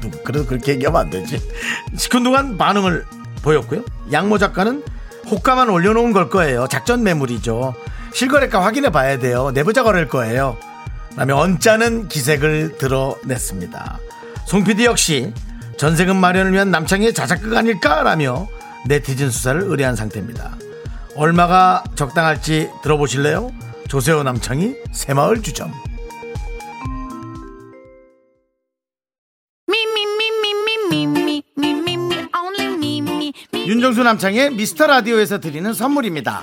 누- 그래도 그렇게 얘기하면 안 되지. 시큰둥한 반응을 보였고요. 양모 작가는 호가만 올려놓은 걸 거예요. 작전 매물이죠. 실거래가 확인해 봐야 돼요. 내부자 거래일 거예요. 라며 언짢은 기색을 드러냈습니다. 송 PD 역시 전세금 마련을 위한 남창희의 자작극 아닐까라며 네티즌 수사를 의뢰한 상태입니다. 얼마가 적당할지 들어보실래요? 조세호 남창희 새마을 주점. 윤정수 남창의 미스터 라디오에서 드리는 선물입니다.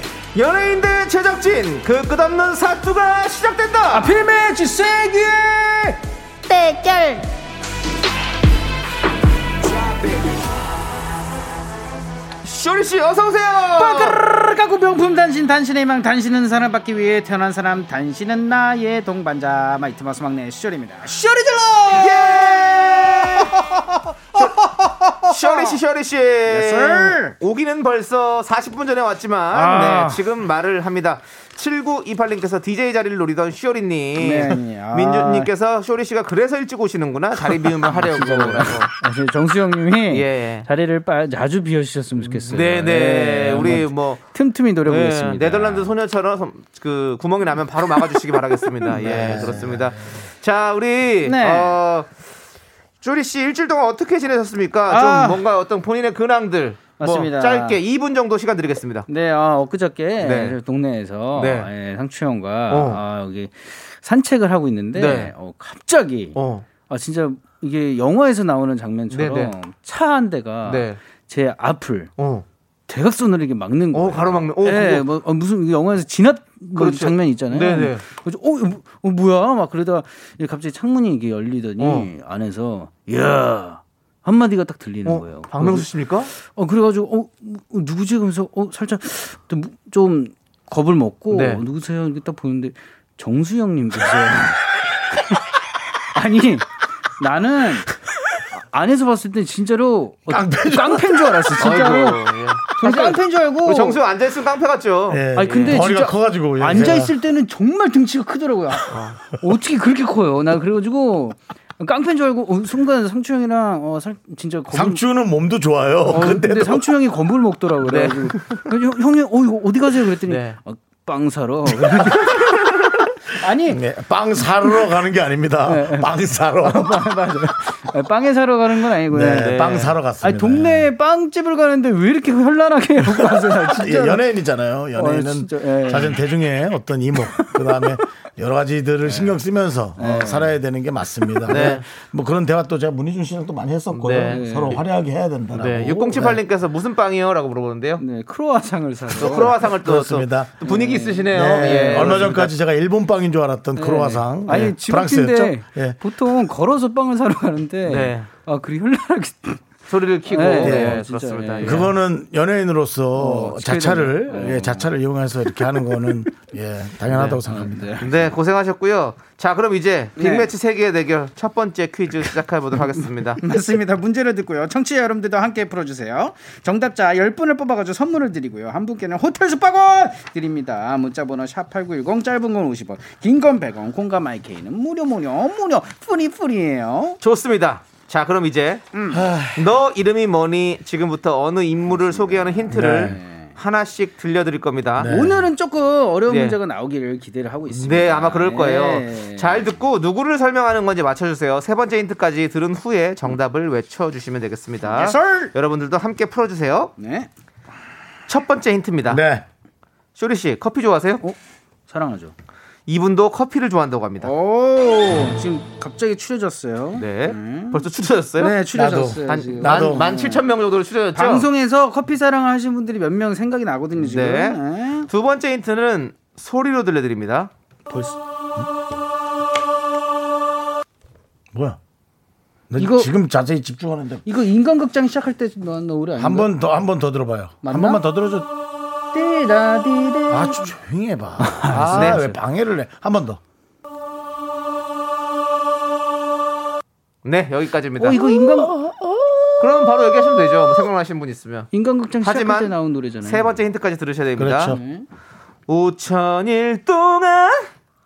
연예인 대 제작진 그 끝없는 사투가 시작된다. 필매치 세게 대결. 쇼리 씨 어서 오세요. 가구 명품 단신 단신의 희망 단신은 사랑받기 위해 태어난 사람 단신은 나의 동반자 마이트마스 막내 시절입니다 시절이 질러 쇼리 씨, 쇼리 씨. 오기는 벌써 40분 전에 왔지만 아. 네, 지금 말을 합니다. 7928님께서 DJ 자리를 노리던 쇼리님, 네, 아. 민주님께서 쇼리 씨가 그래서 일찍 오시는구나 자리 비우면 하려고. 사실 정수영님이 예. 자리를 빠, 자주 비워주셨으면 좋겠어요 네, 네, 우리 뭐 틈틈이 노려보겠습니다 네, 네덜란드 소녀처럼 그 구멍이 나면 바로 막아주시기 바라겠습니다. 예, 그렇습니다. 자, 우리 네. 어, 조리 씨 일주일 동안 어떻게 지내셨습니까? 아. 좀 뭔가 어떤 본인의 근황들 맞습니다. 뭐 짧게 2분 정도 시간 드리겠습니다. 네, 아, 엊그저께 네. 동네에서 네. 예, 상추 형과 어. 아, 여기 산책을 하고 있는데 네. 어, 갑자기 어, 아 진짜 이게 영화에서 나오는 장면처럼 네, 차한 대가 네, 제 앞을 어, 대각선으로 이렇게 막는 거예요. 어, 가로막는. 어, 네. 뭐 어, 무슨 영화에서 진압 뭐 그렇죠. 장면 있잖아요. 네, 네. 그래서 어, 뭐- 어, 뭐야? 막 그러다가 갑자기 창문이 이게 열리더니 어. 안에서 야 한마디가 딱 들리는 어, 거예요. 박명수 씨입니까? 어 그래가지고 어 뭐, 누구지? 그러면서 어 살짝 좀- 좀 겁을 먹고 네. 어, 누구세요? 이렇게 딱 보는데 정수영님께서 아니 나는 안에서 봤을 때 진짜로 어, 깡패인 줄 알았어 진짜로 아이고, 예. 깡패인 줄 알고 우리 정수 앉아 있으면 깡패 같죠? 예, 아니 근데 머리가 진짜 커가지고 앉아 있을 때는 정말 등치가 크더라고요. 어떻게 그렇게 커요? 나 그래가지고 깡패인 줄 알고 어, 순간 상추 형이랑 어, 살, 진짜 겁을 상추는 몸도 좋아요. 어, 근데 근데 상추 형이 겁을 먹더라고요. 네. 그래가지고 형, 형이 어 어디 가세요? 그랬더니 네. 어, 빵 사러. 아니 네, 빵 사러 가는 게 아닙니다. 네, 빵 사러. 맞아요. 빵에 사러 가는 건 아니고요. 네, 네. 빵 사러 갔습니다. 아니 동네에 빵집을 가는데 왜 이렇게 현란하게 하고 가세요? 예, 진짜. 연예인이잖아요. 연예인은 어, 진짜, 예. 사실 대중의 어떤 이목, 그 다음에 여러 가지들을 신경 쓰면서 어, 살아야 되는 게 맞습니다. 네. 뭐 그런 대화 또 제가 문희준 씨랑 또 많이 했었고요. 네. 서로 화려하게 해야 된다라고. 네, 6078님께서 무슨 빵이요? 라고 물어보는데요. 네, 크로아상을 사러. 또 크로아상을 또, 또, 그렇습니다. 또 분위기 있으시네요. 네, 예, 얼마. 전까지 제가 일본 빵인 줄 알았던 크로아상. 아니 네, 지금인데 프랑스였죠. 예. 보통 걸어서 빵을 사러 가는데 네. 아 그리 현란하게 소리를 키고 네, 네, 네, 진짜, 그렇습니다. 예. 예. 그거는 연예인으로서 어, 자차를 예, 자차를 이용해서 이렇게 하는 거는 예, 당연하다고 생각합니다. 네, 고생하셨고요. 자, 그럼 이제 네. 빅매치 세기의 대결 첫 번째 퀴즈 시작해 보도록 하겠습니다. 맞습니다. 문제를 듣고요. 청취자 여러분들도 함께 풀어주세요. 정답자 10분을 뽑아가지고 선물을 드리고요. 한 분께는 호텔 숙박권 드립니다. 문자번호 샵8910 짧은 건 50원, 긴 건 100원, 콩과 마이케이는 무료 무료 무료 free free예요. 좋습니다. 자, 그럼 이제 음. 너 이름이 뭐니? 지금부터 어느 인물을 소개하는 힌트를 네. 하나씩 들려드릴 겁니다. 네. 오늘은 조금 어려운 네. 문제가 나오기를 기대를 하고 있습니다. 네, 아마 그럴 거예요. 네. 잘 듣고 누구를 설명하는 건지 맞춰주세요. 세 번째 힌트까지 들은 후에 정답을 외쳐주시면 되겠습니다. Yes, sir. 여러분들도 함께 풀어주세요. 네. 첫 번째 힌트입니다. 네. 쇼리 씨, 커피 좋아하세요? 어? 사랑하죠. 이분도 커피를 좋아한다고 합니다. 오, 지금 갑자기 추려졌어요. 네. 벌써 추려졌어요? 네, 추려졌어요. 지금. 만, 나도. 만 7천 명 정도로 추려졌죠? 방송에서 커피 사랑을 하시는 분들이 몇 명 생각이 나거든요, 지금. 네. 네. 두 번째 힌트는 소리로 들려드립니다. 뭐야? 나 이거- 지금 자세히 집중하는데 이거 인간극장 시작할 때 나온 노래 아닌가? 한번 더 한 번 더 들어봐요. 맞나? 한 번만 더 들어줘. 띠라디데. 아, 좀 조용히 해봐. 아, 네. 왜 방해를 해? 한 번 더. 네, 여기까지입니다. 어, 이거 인간 그럼 바로 얘기하시면 되죠. 뭐 생각나시는 분 있으면. 인간극장 시작할 하지만 때 나온 노래잖아요. 세 번째 힌트까지 들으셔야 됩니다. 그렇죠. 네. 5천일 동안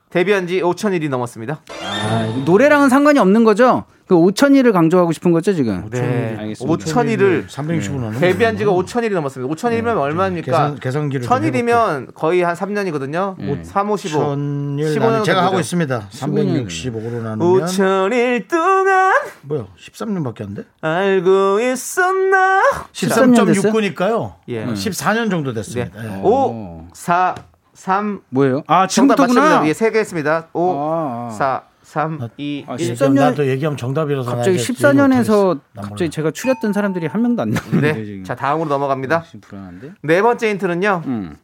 데뷔한 지 5천일이 넘었습니다. 아, 이거 노래랑은 상관이 없는 거죠? 그 5천일을 강조하고 싶은 거죠, 지금? 네. 알겠습니다. 5천일을 365는 데뷔한 지가 5천일이 넘었습니다. 5천일이면 얼마입니까? 계산- 계산기를 좀 1000일이면 거의 한 3년이거든요. 3, 5, 15. 천일 15 나는 제가 정도 하고. 있습니다. 365로 나누면 5천일 동안 뭐야? 13년밖에 안 돼? 알고 있었나? 13년 됐어요? 13.69니까요. 예. 14년 정도 네. 됐습니다. 예. 5, 4, 3. 뭐예요? 아, 지금부터구나. 예, 세개 했습니다. 5, 아, 아. 4, 3, 2, 아, 1. 13 년- 나도 얘기하면 정답이라서 나 갑자기 이제 14년에서 얘기 못하겠어. 갑자기 제가 추렸던 사람들이 한 명도 안 나오는데 네. 자, 다음으로 넘어갑니다. 지금 불안한데? 네 번째 힌트는요. 음.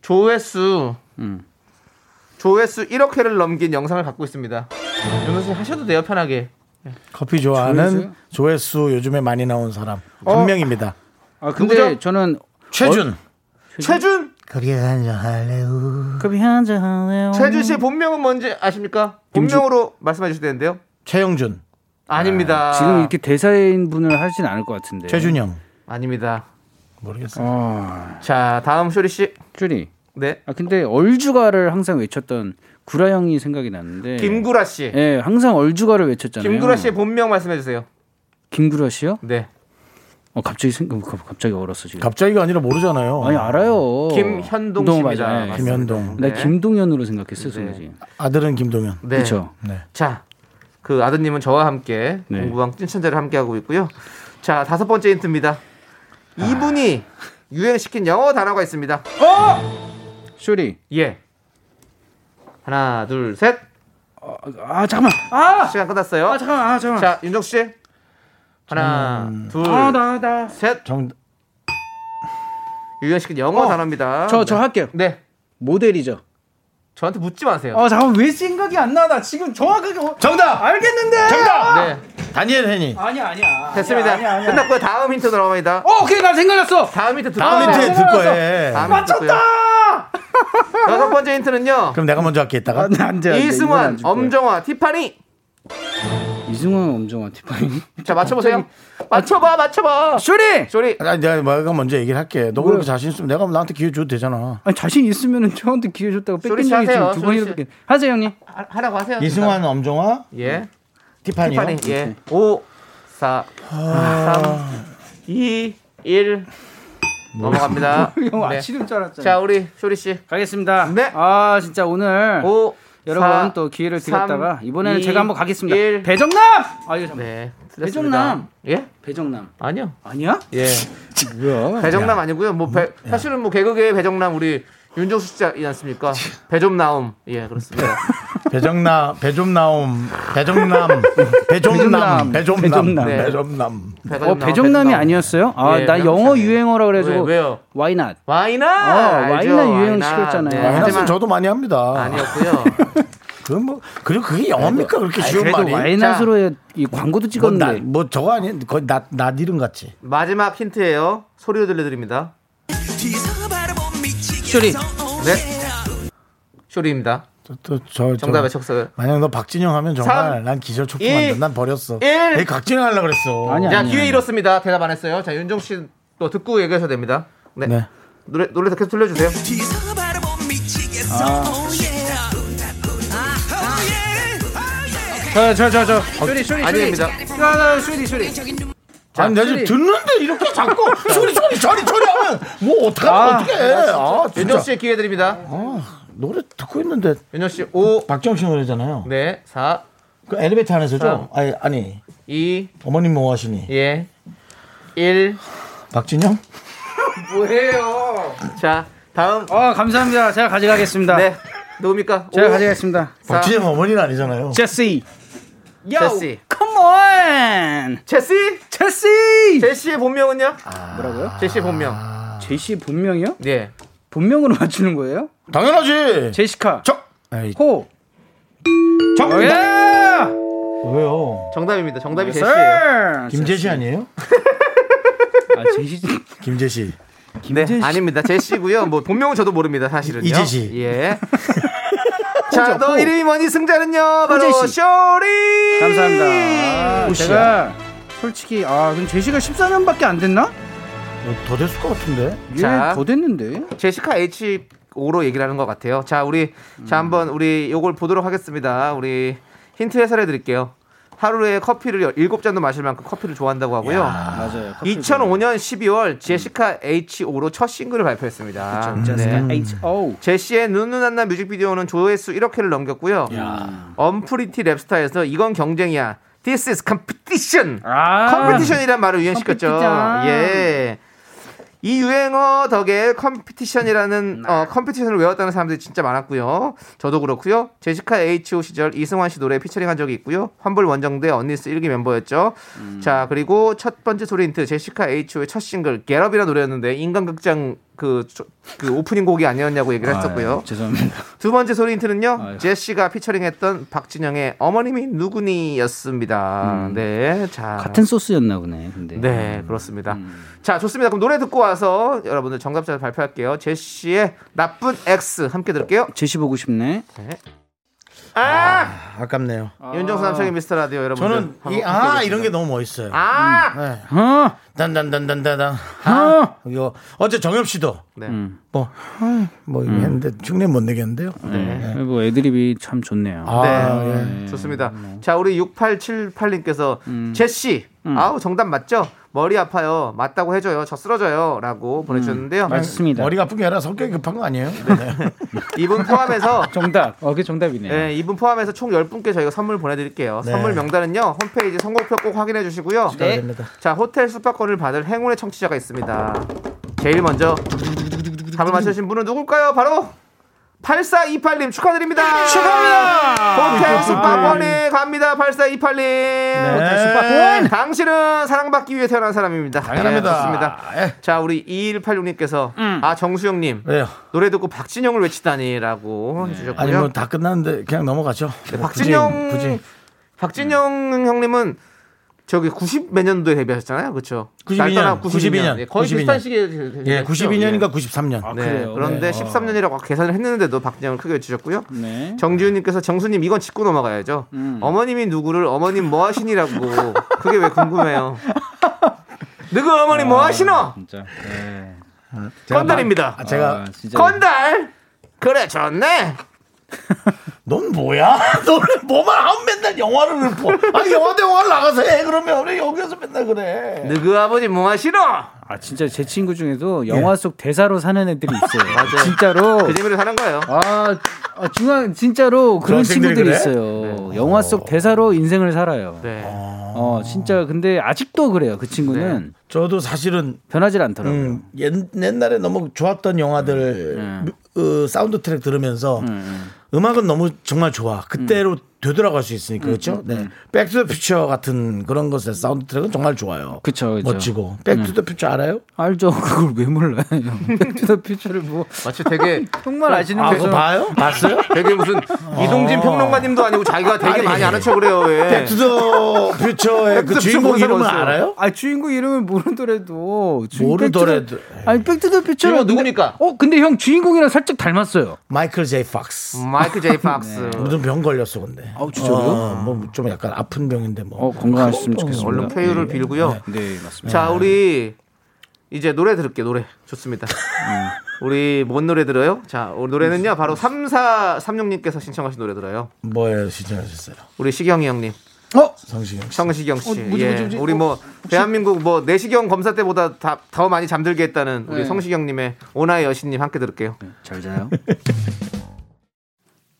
조회수 음. 조회수 1억 회를 넘긴 영상을 갖고 있습니다. 윤호 씨 하셔도 돼요, 편하게. 커피 좋아하는 조회수요? 조회수 요즘에 많이 나온 사람 어? 한 명입니다. 아, 근데 누구죠? 저는 최준. 최준! 커피 한잔 할래요. 커피 한잔 할래요. 최준 씨의 본명은 뭔지 아십니까? 본명으로 말씀해 주셔야 되는데요. 최영준, 아닙니다. 지금 이렇게 대사인 분을 하진 않을 것 같은데. 최준영. 아닙니다. 모르겠어요. 아, 자, 다음 쇼리 씨. 쭈리. 네. 아, 근데 얼주가를 항상 외쳤던 구라 형이 생각이 났는데. 김구라 씨. 예, 항상 얼주가를 외쳤잖아요. 김구라 씨의 본명 말씀해 주세요. 김구라 씨요? 네. 어, 갑자기 생각, 갑자기 얼었어 지금. 갑자기가 아니라 모르잖아요. 아니 알아요. 김현동 씨입니다. 맞아. 예. 맞습니다. 김현동. 나 네. 김동현으로 생각했어, 요 네. 지금. 아들은 김동현. 네. 그렇죠. 네. 자, 그 아드님은 저와 함께 네. 공부방 찐천재를 함께 하고 있고요. 자, 다섯 번째 힌트입니다. 이분이 유행시킨 영어 단어가 있습니다. 쇼리. 예. 하나, 둘, 셋. 아 잠깐만. 아, 시간 끝났어요. 아 잠깐만. 아 잠깐만. 자, 윤정수 씨. 하나, 둘, 아 나 나. 셋. 정 유행시킨 영어 어, 단어입니다. 저 저 할게요. 네. 모델이죠. 저한테 묻지 마세요. 아 잠깐 왜 생각이 안 나? 나 지금 정확하게 어- 정답. 알겠는데. 정답. 네. 다니엘 헤니. 아니야 아니야. 됐습니다. 아니야, 아니야. 끝났고요. 다음 힌트 들어갑니다. 어, 오케이 나 생각났어. 다음 힌트 듣고 다음 아, 힌트에 네. 들 거예요. 다음 힌트 듣고요. 여섯 번째 힌트는요. 그럼 내가 먼저 할게 이따가. 아, 네, 안 돼, 안 돼. 이건 이승환. 엄정화, 티파니. 이승환, 엄정화, 티파니. 자, 맞춰보세요. 맞춰봐, 맞춰봐. 쇼리. 쇼리. 아니, 내가 내가 먼저 얘기를 할게. 너 그렇게 자신 있으면 내가 나한테 기회 줘도 되잖아. 아니 자신 있으면은 저한테 기회 줬다고 뺏긴 씨 적이 지금 두. 번이나 뺏긴. 하세요 형님. 하- 하라고 하세요. 이승환, 엄정화, 예. 티파니요. 티파니. 예. 5, 4, 3, 2, 1. 넘어갑니다. 형 네. 아시는 줄 알았잖아. 자, 우리 쇼리 씨. 가겠습니다. 네. 아 진짜 오늘 5, 여러분 4, 또 기회를 삼, 드렸다가 이번에는 이, 제가 한번 가겠습니다. 일. 배정남. 아 이거 잠깐. 네. 배정남. 드렸습니다. 예? 배정남. 아니요. 아니야? 예. 뭐야? 배정남 아니고요. 뭐 배, 사실은 뭐 개그계의 배정남 우리 윤정수 씨지 않습니까? 배 좀 나옴. 예, 그렇습니다. 배정나 배좀 나옴 배정남 배좀남 배좀남. 배좀남 어좀 배정남이 아니었어요? 아 예, 나 영어. 유행어라 그래가지고 왜, 왜요? Why not? 와이나 어, 알죠? 와이나 유행. 시켰잖아요. 네, 하지만 저도 많이 합니다. 아니었고요. 그건 뭐 그리고 그게 영화입니까 그렇게 쉬운 그래도 말이? 와이낫으로 이 광고도 뭐, 찍었는데 나, 뭐 저거 아니 거의 나나 이름 같지. 마지막 힌트예요. 소리로 들려드립니다. 쇼리 네. 쇼리입니다. 또저 정답 외쳤어요. 만약 너 박진영 하면 정말 삼, 난 기절 이, 초풍한다. 난 버렸어. 일. 내 박진영 하려고 그랬어. 아니야. 자, 아니, 기회 아니. 잃었습니다. 대답 안 했어요. 자, 윤정 씨또 듣고 얘기하셔야 됩니다. 네. 네. 노래, 노래 계속 들려주세요. 저저 저저 쇼리 쇼리 아닙니다. 쇼리 쇼리 자, 아니 내가 지금. 듣는데 이렇게 자꾸 소리 소리 저리 저리 하면 뭐 어떡하면 아, 어떡해. 아, 진짜. 윤정 씨의 기회 드립니다. 노래 듣고 있는데 윤정 씨 5, 박정 씨 노래잖아요. 네, 4, 그 엘리베이터 안에서죠? 삼. 아니 아니 2, 어머님 뭐 하시니? 예, 1. 박진영? 뭐해요? 자, 다음. 어 감사합니다 제가 가져가겠습니다 네. 누굽니까? 제가 오, 가져가겠습니다 사, 박진영 어머니는 아니잖아요. 제시 제시. 컴온 제시? 제시 제시의 본명은요? 뭐라고요? 제시의 본명. 제시 본명이요? 네. 본명으로 맞추는 거예요? 당연하지. 제시카 저 에이, 호 정답. 예! 왜요? 정답입니다. 정답이 제시예요. sir. 김재시 아니에요? 아 제시 김재시. 네, 아닙니다. 제시고요. 뭐 본명은 저도 모릅니다. 사실은요. 이재시. 예. 자, 너 호. 이름이 뭐니 승자는요? 바로 호재시. 쇼리. 감사합니다 아, 호시야. 제가 솔직히 아 그럼 제시가 14년밖에 안 됐나? 뭐더 됐을 것 같은데. 자. 얘더 됐는데 제시카 H 5로 얘기를 하는 것 같아요. 자, 우리 자 한번 우리 요걸 보도록 하겠습니다. 우리 힌트 해설해 드릴게요. 하루에 커피를 7잔도 마실 만큼 커피를 좋아한다고 하고요. 맞아요 2005년 12월 제시카 H5로 첫 싱글을 발표했습니다. 제시카 네. H.O. 제시의 눈누난나 뮤직비디오는 조회수 1억회를 넘겼고요. 언프리티 랩스타에서 이건 경쟁이야. This is competition. 아 competition이란 말을 유행시켰죠. competition. 예. 이 유행어 덕에 competition이라는 어, competition을 외웠다는 사람들이 진짜 많았고요. 저도 그렇고요. 제시카 H.O 시절 이승환 씨 노래 피처링한 적이 있고요. 환불 원정대 언니스 1기 멤버였죠. 자 그리고 첫 번째 소리 힌트 제시카 H.O.의 첫 싱글 Get Up이라는 노래였는데 인간극장 그, 조- 그 오프닝 곡이 아니었냐고 얘기를 했었고요. 죄송합니다 두 번째 소리 힌트는요. 아유. 제시가 피처링했던 박진영의 어머님이 누구니였습니다. 네, 자 같은 소스였나 보네 근데 네 그렇습니다. 자 좋습니다. 그럼 노래 듣고 와서 여러분들 정답자를 발표할게요. 제시의 나쁜 X 함께 들을게요. 제시 보고 싶네 아, 아 깝네요. 윤정수 남창의 미스터 라디오 여러분들. 저는 이, 아. 이런 게 너무 멋있어요. 아, 네. 어 단단단단단단. 아, 이거 어제 정엽 씨도 네. 음. 뭐, 아, 뭐 이거 했는데 흉내 못 내겠는데요. 네. 뭐 애드립이 참 좋네요 아, 네. 예. 좋습니다. 자, 우리 6878님께서 음. 제시, 아우 정답 맞죠? 머리 아파요. 맞다고 해줘요. 저 쓰러져요.라고 보내주셨는데요. 맞습니다 머리가 아픈 게 아니라 성격이 급한 거 아니에요? 네. 이분 포함해서 정답 어 그게 정답이네 네, 이분 포함해서 총 10분께 저희가 선물 보내드릴게요. 네. 선물 명단은요, 홈페이지 선곡표 꼭 확인해 주시고요. 네. 자, 호텔 숙박권을 받을 행운의 청취자가 있습니다. 제일 먼저 답을 맞춰주신 분은 누굴까요? 바로 8428님 축하드립니다. 축하합니다. 호텔 숙박권에 갑니다. 8428님. 호텔 숙박권. 당신은 사랑받기 위해 태어난 사람입니다. 당연합니다. 네. 예. 자, 우리 2186님께서 아 정수영 님 왜요? 노래 듣고 박진영을 외치다니라고 해주셨고요. 아니 뭐다 끝났는데 그냥 넘어가죠. 네, 뭐 박진영 굳이, 굳이. 박진영 형님은 저기 90 몇 년도에 데뷔하셨잖아요, 그렇죠? 92년, 92년, 예, 거의 92년. 비슷한 시기에 예, 92년인가 93년. 네, 그래요? 그런데 네. 13년이라고 계산을 했는데도 박진영을 크게 외치셨고요. 네 정지훈님께서 정수님 이건 짚고 넘어가야죠. 어머님이 누구를 어머님 뭐 하시니라고 그게 왜 궁금해요? 누구 어머니 뭐 하시노? 진짜 네. 제가 건달입니다. 아, 제가 아, 진짜 건달. 그래 좋네. 넌 뭐야? 너는 뭐만 하면 맨날 영화를 보. 아니 영화 대 영화를 나가서 해. 그러면 왜 여기서 맨날 그래? 누구 아버지 뭐 하시노? 아 진짜 제 친구 중에도 영화 속 대사로 사는 애들이 있어요. 맞아요. 진짜로. 그 재미로 사는 거예요. 아, 아 중앙 진짜로 그런 친구들이 그래? 있어요. 영화 속 대사로 인생을 살아요. 네. 어 진짜 근데 아직도 그래요. 그 친구는 저도 사실은 변하질 않더라고요. 음, 옛, 옛날에 너무 좋았던 영화들 어, 사운드 트랙 들으면서 음악은 너무 정말 좋아. 그때로 되돌아갈 수 있으니까 그렇죠. 네. Back to the Future 같은 그런 것의 사운드 트랙은 정말 좋아요. 그쵸. 멋지고. Back to the Future 알아요? 알죠. 그걸 왜 몰라요? Back to the Future를 뭐 마치 되게 정말 아시는 아. 그거 봐요? 봤어요? 되게 무슨 이동진 평론가님도 아니고 자기가 되게 아니. 많이 아는 척을 해요. 왜? Back to the 퓨처의 그 Back to the 주인공 모르세요? 알아요? 아 주인공 이름을 모르더라도 주인- 모르더라도. Back to the- 아니 Back to the 퓨처는 주인공 누굽니까? 어 근데 형 주인공이랑 살짝 닮았어요. 마이클 제이 팍스. 마이클 제이 팍스. 무슨 병 걸렸어 근데. 아우, 진짜로요? 뭐좀 약간 아픈 병인데 뭐. 어 건강하셨으면 좋겠습니다. 얼른 쾌유를 빌고요. 네 맞습니다. 자, 우리 이제 노래 들을게요. 노래 좋습니다. 우리 뭔 노래 들어요? 자, 오늘 노래는요. 바로 3436님께서 신청하신 노래 들어요. 뭐에 신청하셨어요? 우리 시경이 형님, 어 성시경 씨. 성시경 씨. 어, 뭐지, 예. 뭐지, 뭐지? 우리 어, 뭐 대한민국 뭐 내시경 검사 때보다 다, 더 많이 잠들게 했다는 우리 네. 성시경 님의 오나의 여신님 함께 들을게요. 잘 자요.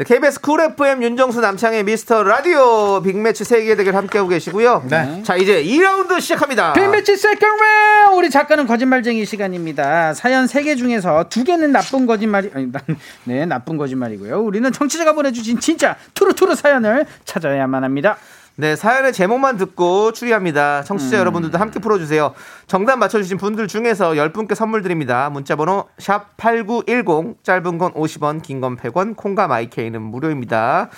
네, KBS 쿨 FM 윤정수 남창희 미스터 라디오 빅매치 세계 대결 함께하고 계시고요. 네. 자, 이제 2라운드 시작합니다. 빅매치 Second round 우리 작가는 거짓말쟁이 시간입니다. 사연 3개 중에서 2개는 나쁜 거짓말이 아니 난, 네 나쁜 거짓말이고요. 우리는 청취자가 보내주신 진짜 true true 사연을 찾아야만 합니다. 네, 사연의 제목만 듣고 추리합니다. 청취자 여러분들도 함께 풀어주세요. 정답 맞춰주신 분들 중에서 10분께 선물 드립니다. 문자번호 샵 8910, 짧은 건 50원, 긴 건 100원, 콩과 마이케이는 무료입니다.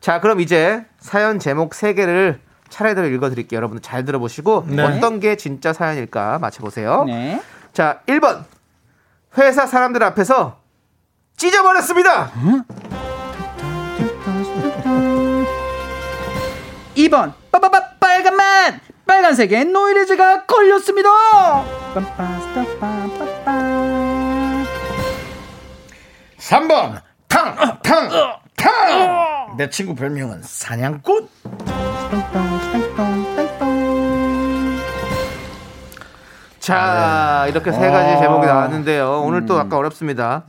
자, 그럼 이제 사연 제목 3개를 차례대로 읽어드릴게요. 여러분들 잘 들어보시고 네. 어떤 게 진짜 사연일까 맞춰보세요. 네. 자, 1번. 회사 사람들 앞에서 찢어버렸습니다. 2번 빠바바 빨간맛 빨간색에 노이레즈가 걸렸습니다. 빰빠스타빠빠빠. 3번 탕! 탕! 탕! 내 친구 별명은 사냥꾼? 자, 이렇게 세 가지 제목이 나왔는데요. 오늘 또 아까 어렵습니다.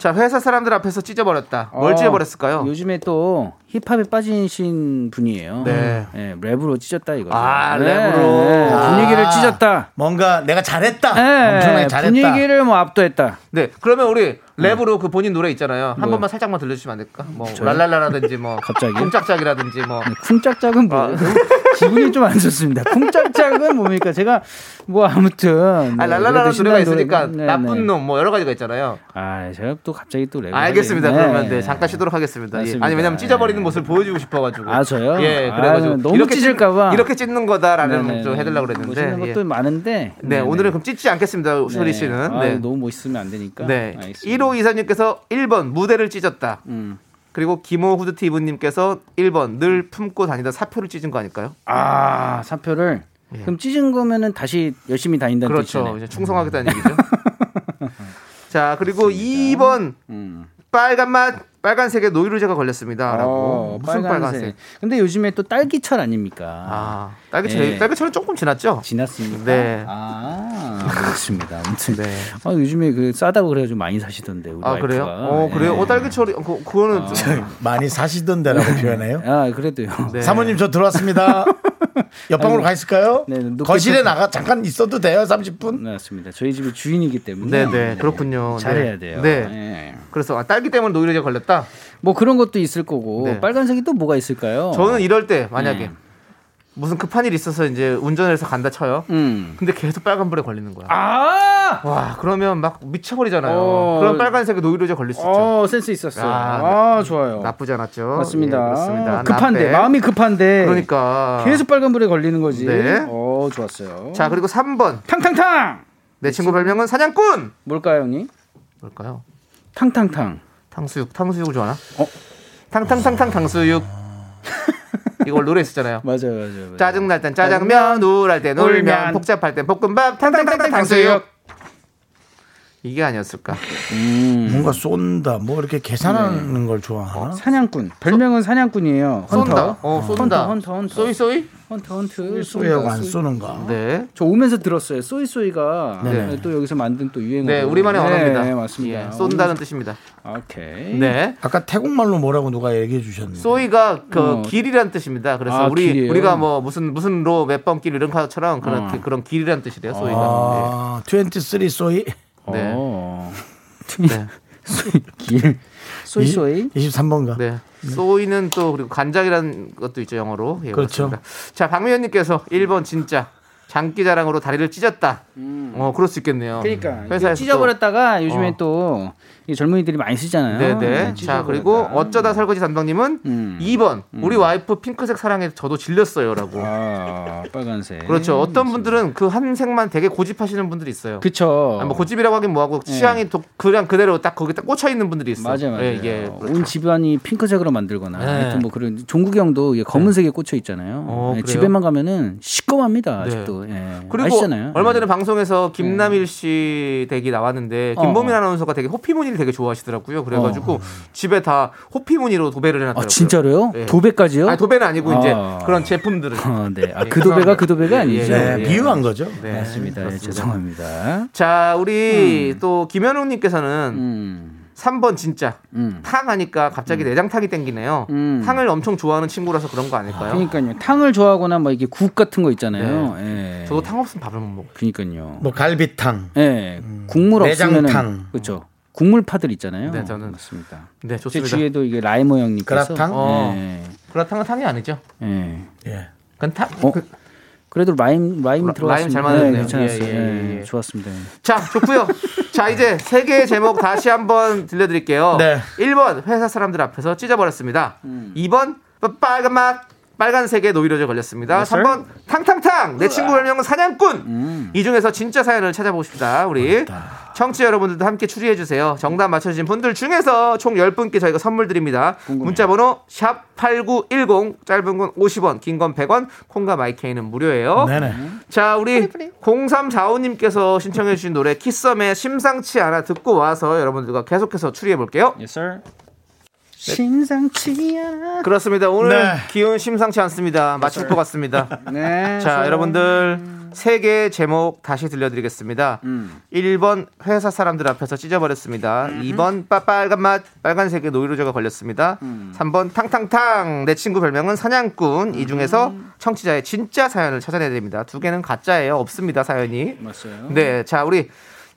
자, 회사 사람들 앞에서 찢어버렸다. 뭘 어, 찢어버렸을까요? 요즘에 또 힙합에 빠지신 분이에요. 네. 네, 랩으로 찢었다 이거. 아, 랩으로. 분위기를 아, 찢었다. 뭔가 내가 잘했다. 네, 엄청나게 잘했다. 분위기를 뭐 압도했다. 네, 그러면 우리 랩으로 그 본인 노래 있잖아요. 한 뭐요? 번만 살짝만 들려주시면 안 될까? 뭐 랄랄라라든지 뭐 갑자기? 쿵짝짝이라든지 뭐 네, 쿵짝짝은 뭐예요? 기분이 좀 안 좋습니다. 쿵짝짝은 뭡니까? 제가 뭐 아무튼 아, 네, 랄랄라라 그래도 노래가 있으니까 네, 나쁜 네. 놈뭐 여러 가지가 있잖아요. 아, 제가 또 갑자기 또 랩을 알겠습니다. 그러면 네. 네, 잠깐 쉬도록 하겠습니다. 예. 아니 왜냐면 찢어버리는 네. 모습을 보여주고 싶어가지고. 아, 저요? 예, 아, 그래가지고 너무 이렇게 찢을까봐. 찢- 이렇게 찢는 거다라는 네네. 좀 해달라고 그랬는데. 멋있는 예. 것도 많은데. 네, 오늘은 그럼 찢지 않겠습니다, 소리 씨는. 아, 네. 너무 멋있으면 안 되니까. 네. 알겠습니다. 1호 이사님께서 1번 무대를 찢었다. 음. 그리고 김호 후드티 이브님께서 1번 늘 품고 다니다 사표를 찢은 거 아닐까요? 아, 사표를. 그럼 찢은 거면은 다시 열심히 다닌다는 예. 그렇죠. 이제 충성하겠다는 얘기죠. 자, 그리고 2번 음. 빨간 맛 빨간색에 노이로제가 걸렸습니다라고. 어, 무슨 빨간색? 근데 요즘에 또 딸기철 아닙니까? 아, 딸기철 네. 딸기철은 조금 지났죠? 지났습니까? 네. 아, 그렇습니다. 아무튼 네. 아, 요즘에 그 싸다고 그래가지고 많이 사시던데 우리 아, 그래요? 와이프가. 어, 그래요? 네. 어, 딸기철이 그, 그거는 좀- 많이 사시던데라고 표현해요. 아, 그래도요. 네. 사모님 저 들어왔습니다. 옆방으로 가 있을까요? 네, 늦게 거실에 좀- 나가 잠깐 있어도 돼요. 30분. 네, 맞습니다. 저희 집이 주인이기 때문에 네, 네, 그렇군요. 잘해야 네. 돼요. 네. 네. 그래서 아, 딸기 때문에 노이로제 걸렸다. 뭐 그런 것도 있을 거고 네. 빨간색이 또 뭐가 있을까요? 저는 이럴 때 만약에 네. 무슨 급한 일 있어서 이제 운전을 해서 간다 쳐요. 음. 근데 계속 빨간불에 걸리는 거야. 아! 와, 그러면 막 미쳐버리잖아요. 어. 그럼 빨간색에 노이로제 걸릴 수 있죠. 어, 센스 있었어요. 아, 아, 좋아요. 나쁘지 않았죠. 맞습니다. 예, 그렇습니다. 급한데 나빼. 마음이 급한데 그러니까 계속 빨간불에 걸리는 거지. 네. 어, 좋았어요. 자 그리고 3번 탕탕탕. 내 친구 별명은 사냥꾼 뭘까요, 형님? 뭘까요? 탕탕탕. 탕수육 탕수육을 좋아하나? 어? 탕탕탕탕 탕수육 이걸 노래 있었잖아요. 맞아요, 맞아요. 맞아요. 짜증 날 땐 짜장면, 우울할 땐 울면, 울면. 복잡할 땐 볶음밥, 탕탕탕탕 탕수육. 이게 아니었을까? 뭔가 쏜다, 뭐 이렇게 계산하는 걸 좋아하나? 사냥꾼. 별명은 사냥꾼이에요. 쏜다. 헌터. 어, 쏜다. 헌터, 헌터, 헌터. 쏘이 쏘이? 헌터, 헌트. 쏘이하고 안. 쏘는가? 네. 저 오면서 들었어요. 쏘이 쏘이가 네네. 또 여기서 만든 또 유행어. 네, 우리만의 언어입니다. 네, 맞습니다. 예, 쏜다는 뜻입니다. 오케이. 네. 아까 태국말로 뭐라고 누가 얘기해 주셨는데. 쏘이가 그 어. 길이란 뜻입니다. 그래서 아, 우리 길이에요? 우리가 뭐 무슨 무슨 로 몇 번 길 이런 것처럼 그런 어. 그런 길이란 뜻이래요. 쏘이가. 아, 23 쏘이? 네. 어. 네. 길. 쏘이 쏘이. 23번가? 네. 쏘이는 또 그리고 간장이라는 것도 있죠 영어로. 예, 그렇죠. 그렇습니다. 자 박미연님께서 1번 진짜 장기 자랑으로 다리를 찢었다. 어 그럴 수 있겠네요. 그러니까 회사에서 찢어버렸다가 요즘에 어. 또 이 젊은이들이 많이 쓰잖아요. 네네. 네, 자 찢어버렸다. 그리고 어쩌다 설거지 담당님은 음. 2번 우리 와이프 핑크색 사랑에 저도 질렸어요라고. 아 빨간색. 그렇죠. 어떤 분들은 그 한 색만 되게 고집하시는 분들이 있어요. 그쵸. 아니, 뭐 고집이라고 하긴 뭐하고 취향이 또 그냥 그대로 딱 거기 딱 꽂혀 있는 분들이 있어. 맞아요, 맞아요. 예, 이게 그렇죠. 온 집안이 핑크색으로 만들거나 네. 하여튼 뭐 그런 종국이 형도 검은색에 꽂혀 있잖아요. 어, 네? 집에만 가면은 시꺼멉니다 네. 아직도. 예. 그리고 아시잖아요. 얼마 전에 네. 방송에서 김남일 씨 댁이 나왔는데 어, 김보민 어. 아나운서가 되게 호피무늬를 되게 좋아하시더라고요. 그래가지고 집에 다 호피 무늬로 도배를 해놨더라고요. 아 진짜로요? 네. 도배까지요? 아니 도배는 아니고 이제 아. 그런 제품들을. 어, 네. 아, 예, 그 도배가 그. 도배가 예, 아니죠. 예, 네, 예. 비유한 거죠. 네, 맞습니다. 예, 그렇습니다. 죄송합니다. 자 우리 또 김현웅님께서는 음. 3번 진짜 음. 탕 하니까 갑자기 내장탕이 땡기네요. 음. 탕을 엄청 좋아하는 친구라서 그런 거 아닐까요? 그러니까요. 탕을 좋아하거나 뭐 이게 국 같은 거 있잖아요. 예. 저도 탕 없으면 밥을 못 먹어요. 그러니까요. 뭐 갈비탕. 예. 국물 없으면은 내장탕. 그렇죠. 국물 파들 있잖아요. 네, 저는- 맞습니다. 네, 제 좋습니다. 주위에도 이게 라이모 형님께서 그라탕? 어. 예. 그라탕은 탕이 아니죠. 예. 예. 그건 탕. 어? 그- 그래도 라임 라임 라- 들어갔습니다. 라임 잘 맞았네요. 네, 괜찮았어요. 예, 예, 예, 예, 예. 좋았습니다. 자, 좋고요. 자, 이제 세 개의 제목 다시 한번 들려 드릴게요. 네. 1번 회사 사람들 앞에서 찢어 버렸습니다. 음. 2번 빨간 맛 빨간색에 노이로제 걸렸습니다. Yes, sir. 3번 탕탕탕 내 친구 별명은 사냥꾼. 음. 이 중에서 진짜 사연을 찾아봅시다. 우리 청취자 여러분들도 함께 추리해 주세요. 정답 맞춰주신 분들 중에서 총 10분께 저희가 선물 드립니다. 문자 번호 샵 8910 짧은 건 50원, 긴 건 100원, 콩과 마이케이는 무료예요. 네네. 자, 우리 0345님께서 신청해 주신 노래 키썸의 심상치 않아 듣고 와서 여러분들과 계속해서 추리해 볼게요. Yes, sir. 심상치 않아. 그렇습니다. 오늘 네. 기운 심상치 않습니다. 맞출 것 같습니다. 네. 자, 여러분들 세 개의 제목 다시 들려드리겠습니다. 1번 회사 사람들 앞에서 찢어버렸습니다. 2번 빠, 빨간 맛 빨간색의 노이로제가 걸렸습니다. 3번 탕탕탕 내 친구 별명은 사냥꾼. 이 중에서 청취자의 진짜 사연을 찾아내야 됩니다. 두 개는 가짜예요. 없습니다 사연이. 맞아요. 네, 자 우리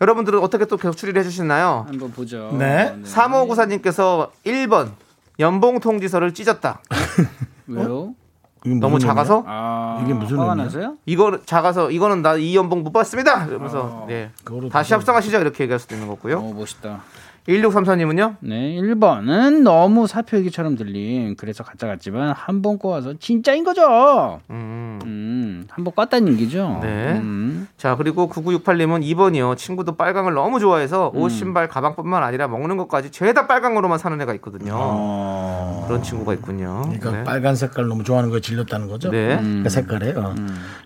여러분들은 어떻게 또 계속 추리를 해주시나요? 한번 보죠. 네. 3594님께서 1번 연봉 통지서를 찢었다. 왜요? 이게 너무 작아서 아, 이게 무슨 화가 의미야? 나서요? 이거 작아서 이거는 나 이 연봉 못 받습니다. 이러면서 네. 그거로 다시 합성하시죠 이렇게 얘기할 수도 있는 거고요. 어, 멋있다. 1634님은요? 네, 1번은 너무 사표 얘기처럼 들림. 그래서 가짜 같지만 한 번 꼬아서 진짜인 거죠. 음. 음, 한번 껐다는 얘기죠. 네. 음. 자 그리고 9968님은 2번이요. 친구도 빨강을 너무 좋아해서 음. 옷, 신발, 가방뿐만 아니라 먹는 것까지 죄다 빨강으로만 사는 애가 있거든요. 어. 그런 친구가 있군요. 그러니까 네. 빨간 색깔 너무 좋아하는 거 질렸다는 거죠? 네. 그 색깔이에요.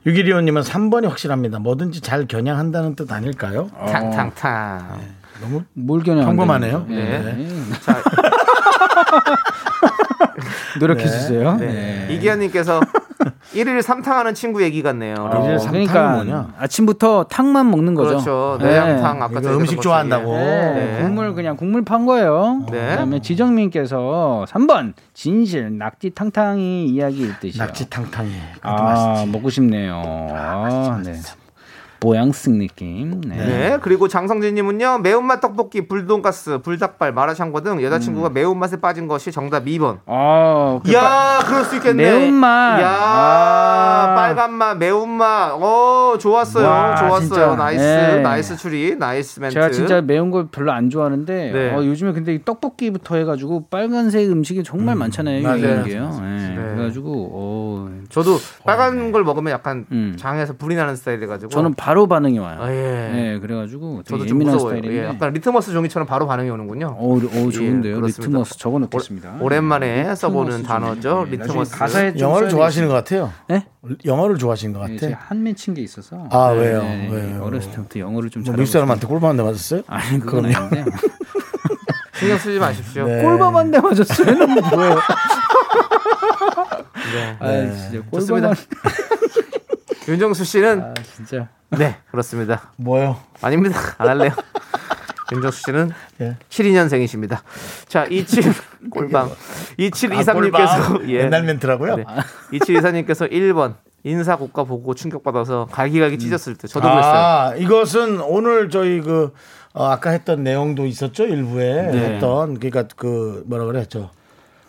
612호님은 3번이 확실합니다. 뭐든지 잘 겨냥한다는 뜻 아닐까요? 탕탕탕. 너무 뭘 겨냥 평범하네요. 네. 자, 자, 노력해 주세요. 네. 이기현님께서 1일 3탕하는 친구 얘기 같네요. 일일 어, 삼탕이 그러니까 뭐냐? 아침부터 탕만 먹는 거죠. 그렇죠. 네. 내장탕 아까 이거 저희가 음식 좋아한다고. 네, 네. 국물 그냥 국물 판 거예요. 네. 그다음에 지정민께서 3번 진실 낙지 탕탕이 이야기일 듯이요. 낙지 탕탕이. 아 맛있지. 먹고 싶네요. 아, 네. 보양식 느낌. 네. 네. 그리고 장성진님은요 매운맛 떡볶이, 불돈가스, 불닭발, 마라샹궈 등 여자친구가 매운맛에 빠진 것이 정답 2번. 아, 그 야, 그럴 수 있겠네. 매운맛. 야, 아. 빨간맛, 매운맛. 어, 좋았어요. 와, 좋았어요. 진짜. Nice, 네. Nice 추리, nice 멘트. 제가 진짜 매운 걸 별로 안 좋아하는데 네. 어, 요즘에 근데 이 떡볶이부터 해가지고 빨간색 음식이 정말 많잖아요. 맞아요. 이게요. 네. 네. 그래가지고 어, 저도 빨간 걸 먹으면 약간 음. 장에서 불이 나는 스타일이 가지고 저는 바로 반응이 와요. 아, 예. 네, 그래가지고 저도 좀 예민한 무서워요. 예, 약간 리트머스 종이처럼 바로 반응이 오는군요. 어, 어 좋은데요. 예, 그렇습니다. 리트머스 적어 놓겠습니다. 오, 랜만에 써보는 리트머스 단어죠. 좀, 예, 리트머스. 가사에 좀 영어를 좋아하시는 것. 같아요. 네? 영어를 좋아하시는 것 네, 같아. 제가 한 맺힌 게 있어서. 아, 왜요? 네, 왜요? 어렸을 때부터 영어를 좀뭐 잘하고 미국 사람한테 꼴받는데 맞았어요? 있어요. 아니 그건 아닌데 신경 쓰지 마십시오. 네. 꼴밤한데 맞았어요. 뭐예요? 네. 아 진짜 좋습니다. 꼴밤한. 윤정수 씨는 아 진짜. 네 그렇습니다. 뭐요? 아닙니다. 안 할래요. 윤정수 씨는 예. 72년생이십니다. 자, 27 꼴방. 2724님께서 꼴방. 예. 옛날 멘트라고요? 네. 2724님께서 1번 인사 고가 보고 충격받아서 갈기갈기 찢었을 때 저도 그랬어요. 아, 이것은 오늘 저희 그 어, 아까 했던 내용도 있었죠 일부에 네. 했던 그러니까 그 뭐라 그랬죠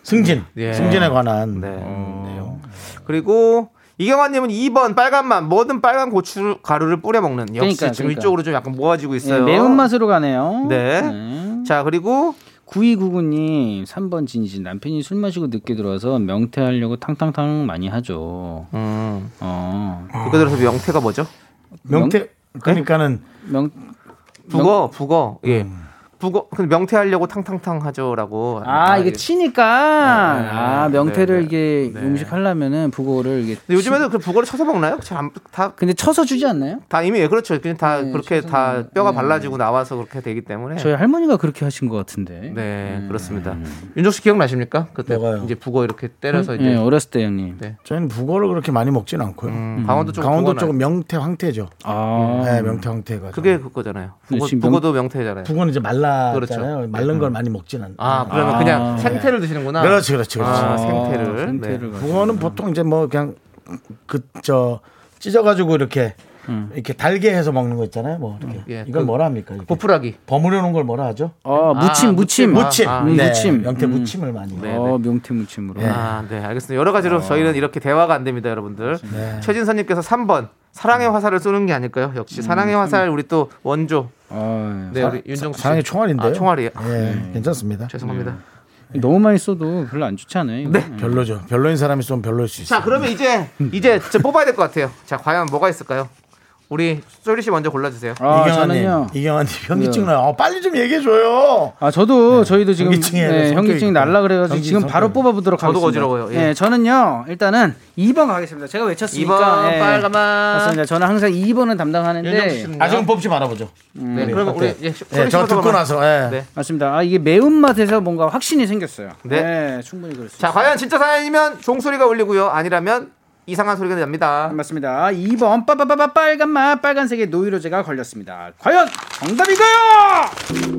승진 예. 승진에 관한 네. 음, 내용. 그리고 이경환님은 2번 빨간맛 뭐든 빨간 고추 가루를 뿌려 먹는 역시 그러니까, 지금 그러니까. 이쪽으로 좀 약간 모아지고 예, 있어요. 매운맛으로 가네요. 네. 자 그리고 9299님 3번 진진 남편이 술 마시고 늦게 들어와서 명태하려고 탕탕탕 많이 하죠. 음, 어. 그거 들어서 명태가 뭐죠? 명태 그러니까는 명 북어 북어 예. 북어 근데 명태 하려고 탕탕탕 하죠라고. 아, 이게 예. 치니까 네, 아 명태를 네, 네. 이게 네. 음식 하려면은 북어를 이게 근데 요즘에는 그 북어를 쳐서 먹나요? 잘다다 근데 쳐서 주지 않나요? 다 이미 예, 그렇죠. 그냥 다 네, 그렇게 쳐서 다 먹는- 뼈가 네. 발라지고 나와서 그렇게 되기 때문에. 저희 할머니가 그렇게 하신 것 같은데. 네 그렇습니다. 윤정 씨 기억나십니까? 그때 뭐가요? 이제 북어 이렇게 때려서 이제 네, 어렸을 때 형님. 네. 저희는 북어를 그렇게 많이 먹진 않고요. 음, 강원도 쪽 강원도 쪽은 명태 황태죠. 아. 네, 명태 황태가. 그게 그거잖아요. 북어, 명- 북어도 명태잖아요. 북어는 이제 말랐 잖아요. 그렇죠. 말른 걸 많이 먹진 않. 아 그러면 아. 그냥 생태를 드시는구나. 그렇지, 그렇지, 그렇지. 아, 생태를. 아, 생태를 네. 가지고. 북어는 보통 이제 뭐 그냥 그 저 찢어가지고 이렇게 이렇게 달게 해서 먹는 거 있잖아요. 뭐 이렇게 예, 이걸 그 뭐라 합니까? 이렇게 보풀하기. 버무려 놓은 걸 뭐라 하죠? 어, 무침, 아, 무침. 무침. 무침, 아, 음, 네, 무침. 명태 음. 무침을 많이. 네. 어, 명태 무침으로. 아, 네, 알겠습니다. 여러 가지로 저희는 이렇게 대화가 안 됩니다, 여러분들. 최진선님께서 3번 사랑의 화살을 쏘는 게 아닐까요? 역시 사랑의 화살 우리 또 원조. 아, 네, 우리 윤정수 씨. 사랑의 총알인데요. 아, 총알이에요. 예, 괜찮습니다. 죄송합니다. 너무 많이 써도 별로 안 좋지 않아요? 이거? 네. 별로죠. 별로인 사람이 쏘면 별로일 수 있어요. 자, 그러면 이제 이제 뽑아야 될 것 같아요. 자, 과연 뭐가 있을까요? 우리 소리 씨 먼저 골라주세요. 아, 이경환님. 이경환님 현기증 나요. 어, 빨리 좀 얘기해 줘요. 아 저도 저희도 지금 네, 있구나. 날라 그래가지고 지금 바로 성격. 뽑아보도록 저도 하겠습니다. 어지러워요. 예. 네, 저는요 일단은 2번 가겠습니다. 제가 외쳤으니까 2번 예. 빨간맛. 맞습니다. 저는 항상 2번을 윤정수 담당하는데 씨는요? 아, 지금 뽑지 말아보죠. 네, 그러면 우리 예, 예, 씨저 듣고. 나서. 예. 네. 맞습니다. 아 이게 매운 맛에서 뭔가 확신이 생겼어요. 네. 네, 충분히 수 자. 과연 진짜 사연이면 종소리가 울리고요. 아니라면 이상한 소리가 납니다. 맞습니다. 2번 빠바바바 빨간 맛 빨간색의 노이로제가 걸렸습니다. 과연 정답이가요?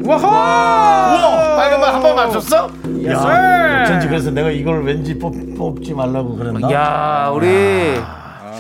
와호! 우와, 빨간 맛 한 번 맞췄어? 야, sir. 어쩐지 그래서 내가 이걸 왠지 뽑, 뽑지 말라고 그랬나? 야, 우리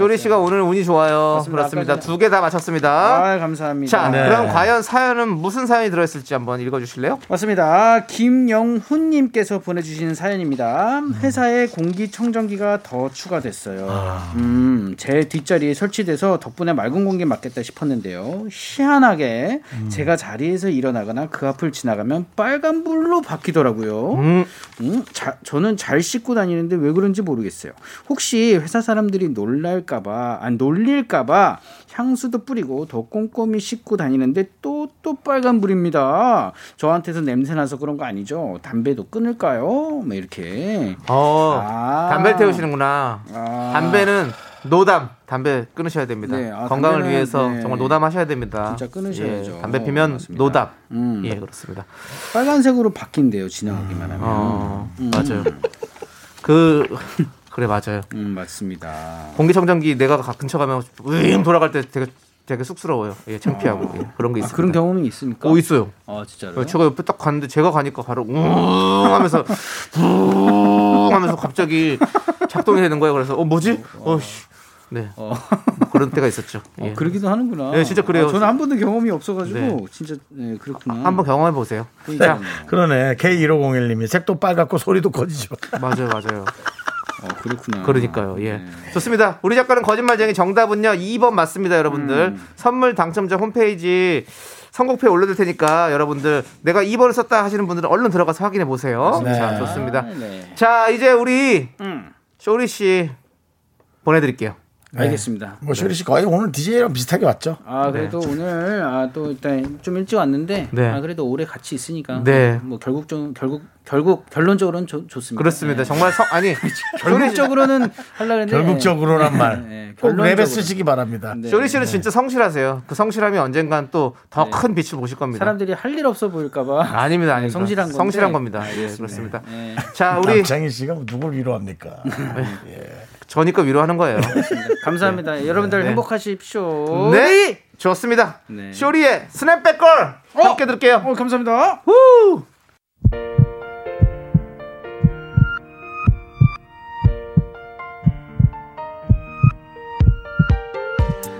쇼리 씨가 오늘 운이 좋아요. 맞습니다. 그렇습니다. 두 개 다 맞췄습니다. 아, 감사합니다. 자, 네. 그럼 과연 사연은 무슨 사연이 들어있을지 한번 읽어주실래요? 맞습니다. 김영훈님께서 보내주신 사연입니다. 회사에 공기청정기가 더 추가됐어요. 음, 제 뒷자리에 설치돼서 덕분에 맑은 공기 맞겠다 싶었는데요. 희한하게 제가 자리에서 일어나거나 그 앞을 지나가면 빨간불로 바뀌더라고요. 음, 음, 자, 저는 잘 씻고 다니는데 왜 그런지 모르겠어요. 혹시 회사 사람들이 놀랄 까봐, 안 놀릴까봐 향수도 뿌리고 더 꼼꼼히 씻고 다니는데 또, 또 빨간 불입니다. 저한테서 냄새나서 그런 거 아니죠? 담배도 끊을까요? 뭐 이렇게. 어, 아. 담배를 태우시는구나. 아. 담배는 노담, 담배 끊으셔야 됩니다. 네, 아, 건강을 담배는, 위해서 네. 정말 노담하셔야 됩니다. 진짜 끊으셔야죠. 예, 담배 피면. 노담. 음. 예, 그렇습니다. 빨간색으로 바뀐대요, 지나가기만 하면. 어, 맞아요. 그, 그래, 맞아요. 음, 맞습니다. 공기청정기 내가 가- 근처 가면 으잉 돌아갈 때 되게 되게 쑥스러워요. 예, 창피하고 예, 그런 게 아, 있어요. 그런 경험이 있습니까? 오 있어요. 아, 진짜로요? 제가 옆에 딱 갔는데 제가 가니까 바로 웅 하면서 웅 하면서 갑자기 작동이 되는 거예요. 그래서 어 뭐지? 어씨. 네. 뭐 그런 때가 있었죠. 예. 어, 그러기도 하는구나. 네, 진짜 그래요. 아, 저는 한 번도 경험이 없어가지고 네. 진짜 네, 그렇구나. 한번 경험해 보세요. 그러네. K1501님이 색도 빨갛고 소리도 거지죠. 맞아요, 맞아요. 어, 그렇구나. 그러니까요. 예. 네. 좋습니다. 우리 작가는 거짓말쟁이 정답은요. 2번 맞습니다, 여러분들. 선물 당첨자 홈페이지 선곡표에 올려둘 테니까 여러분들 내가 2번을 썼다 하시는 분들은 얼른 들어가서 확인해 보세요. 네. 자, 좋습니다. 아, 네. 자, 이제 우리 음. 쇼리 씨 보내드릴게요. 알겠습니다. 뭐 쇼리 씨 거의 오늘 DJ랑 비슷하게 왔죠. 아 그래도 오늘 아 또 일단 좀 일찍 왔는데 네. 아 그래도 오래 같이 있으니까 네. 뭐 결국 좀 결국 결국 결론적으로는 좋- 좋습니다. 그렇습니다. 네. 정말 성, 아니 결국적으로는 하려고 했는데 결국적으로란 말. 네, 꼭 랩에 결론적으로. 쓰시기 바랍니다. 네. 쇼리 씨는 진짜 성실하세요. 그 성실함이 언젠간 또더 네. 큰 빛을 보실 겁니다. 사람들이 할 일 없어 보일까봐 아닙니다, 아닙니다. 성실한 건데. 성실한 겁니다. 예, 그렇습니다. 네. 자, 우리 남창희 씨가 누굴 위로합니까? 저니까 위로하는 거예요. 감사합니다. 여러분들 네. 행복하십시오. 네, 좋습니다. 네. 쇼리의 스냅백걸 함께 들을게요. 어 감사합니다. 후!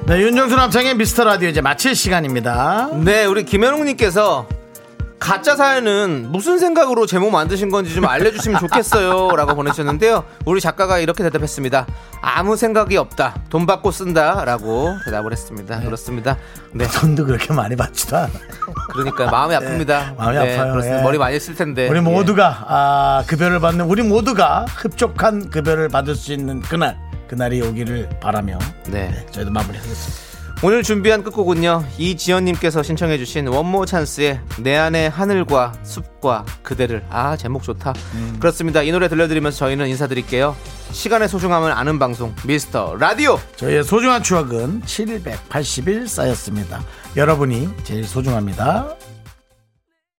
네, 윤정수 남창의 미스터 라디오 이제 마칠 시간입니다. 네, 우리 김현웅님께서 가짜 사연은 무슨 생각으로 제목 만드신 건지 좀 알려주시면 좋겠어요. 라고 보내주셨는데요. 우리 작가가 이렇게 대답했습니다. 아무 생각이 없다. 돈 받고 쓴다. 라고 대답을 했습니다. 그렇습니다. 네. 돈도 그렇게 많이 받지도 않아. 그러니까 마음이 아픕니다. 마음이 네, 아파요. 그렇습니다. 예. 머리 많이 쓸 텐데. 우리 예. 모두가 아, 급여를 받는 우리 모두가 흡족한 급여를 받을 수 있는 그날 그날이 오기를 바라며 네. 저희도 마무리하겠습니다. 오늘 준비한 끝곡은요 이지연님께서 신청해주신 원모 찬스의 내 안의 하늘과 숲과 그대를. 아 제목 좋다. 그렇습니다. 이 노래 들려드리면서 저희는 인사드릴게요. 시간의 소중함을 아는 방송 미스터 라디오. 저희의 소중한 추억은 780일 쌓였습니다. 여러분이 제일 소중합니다.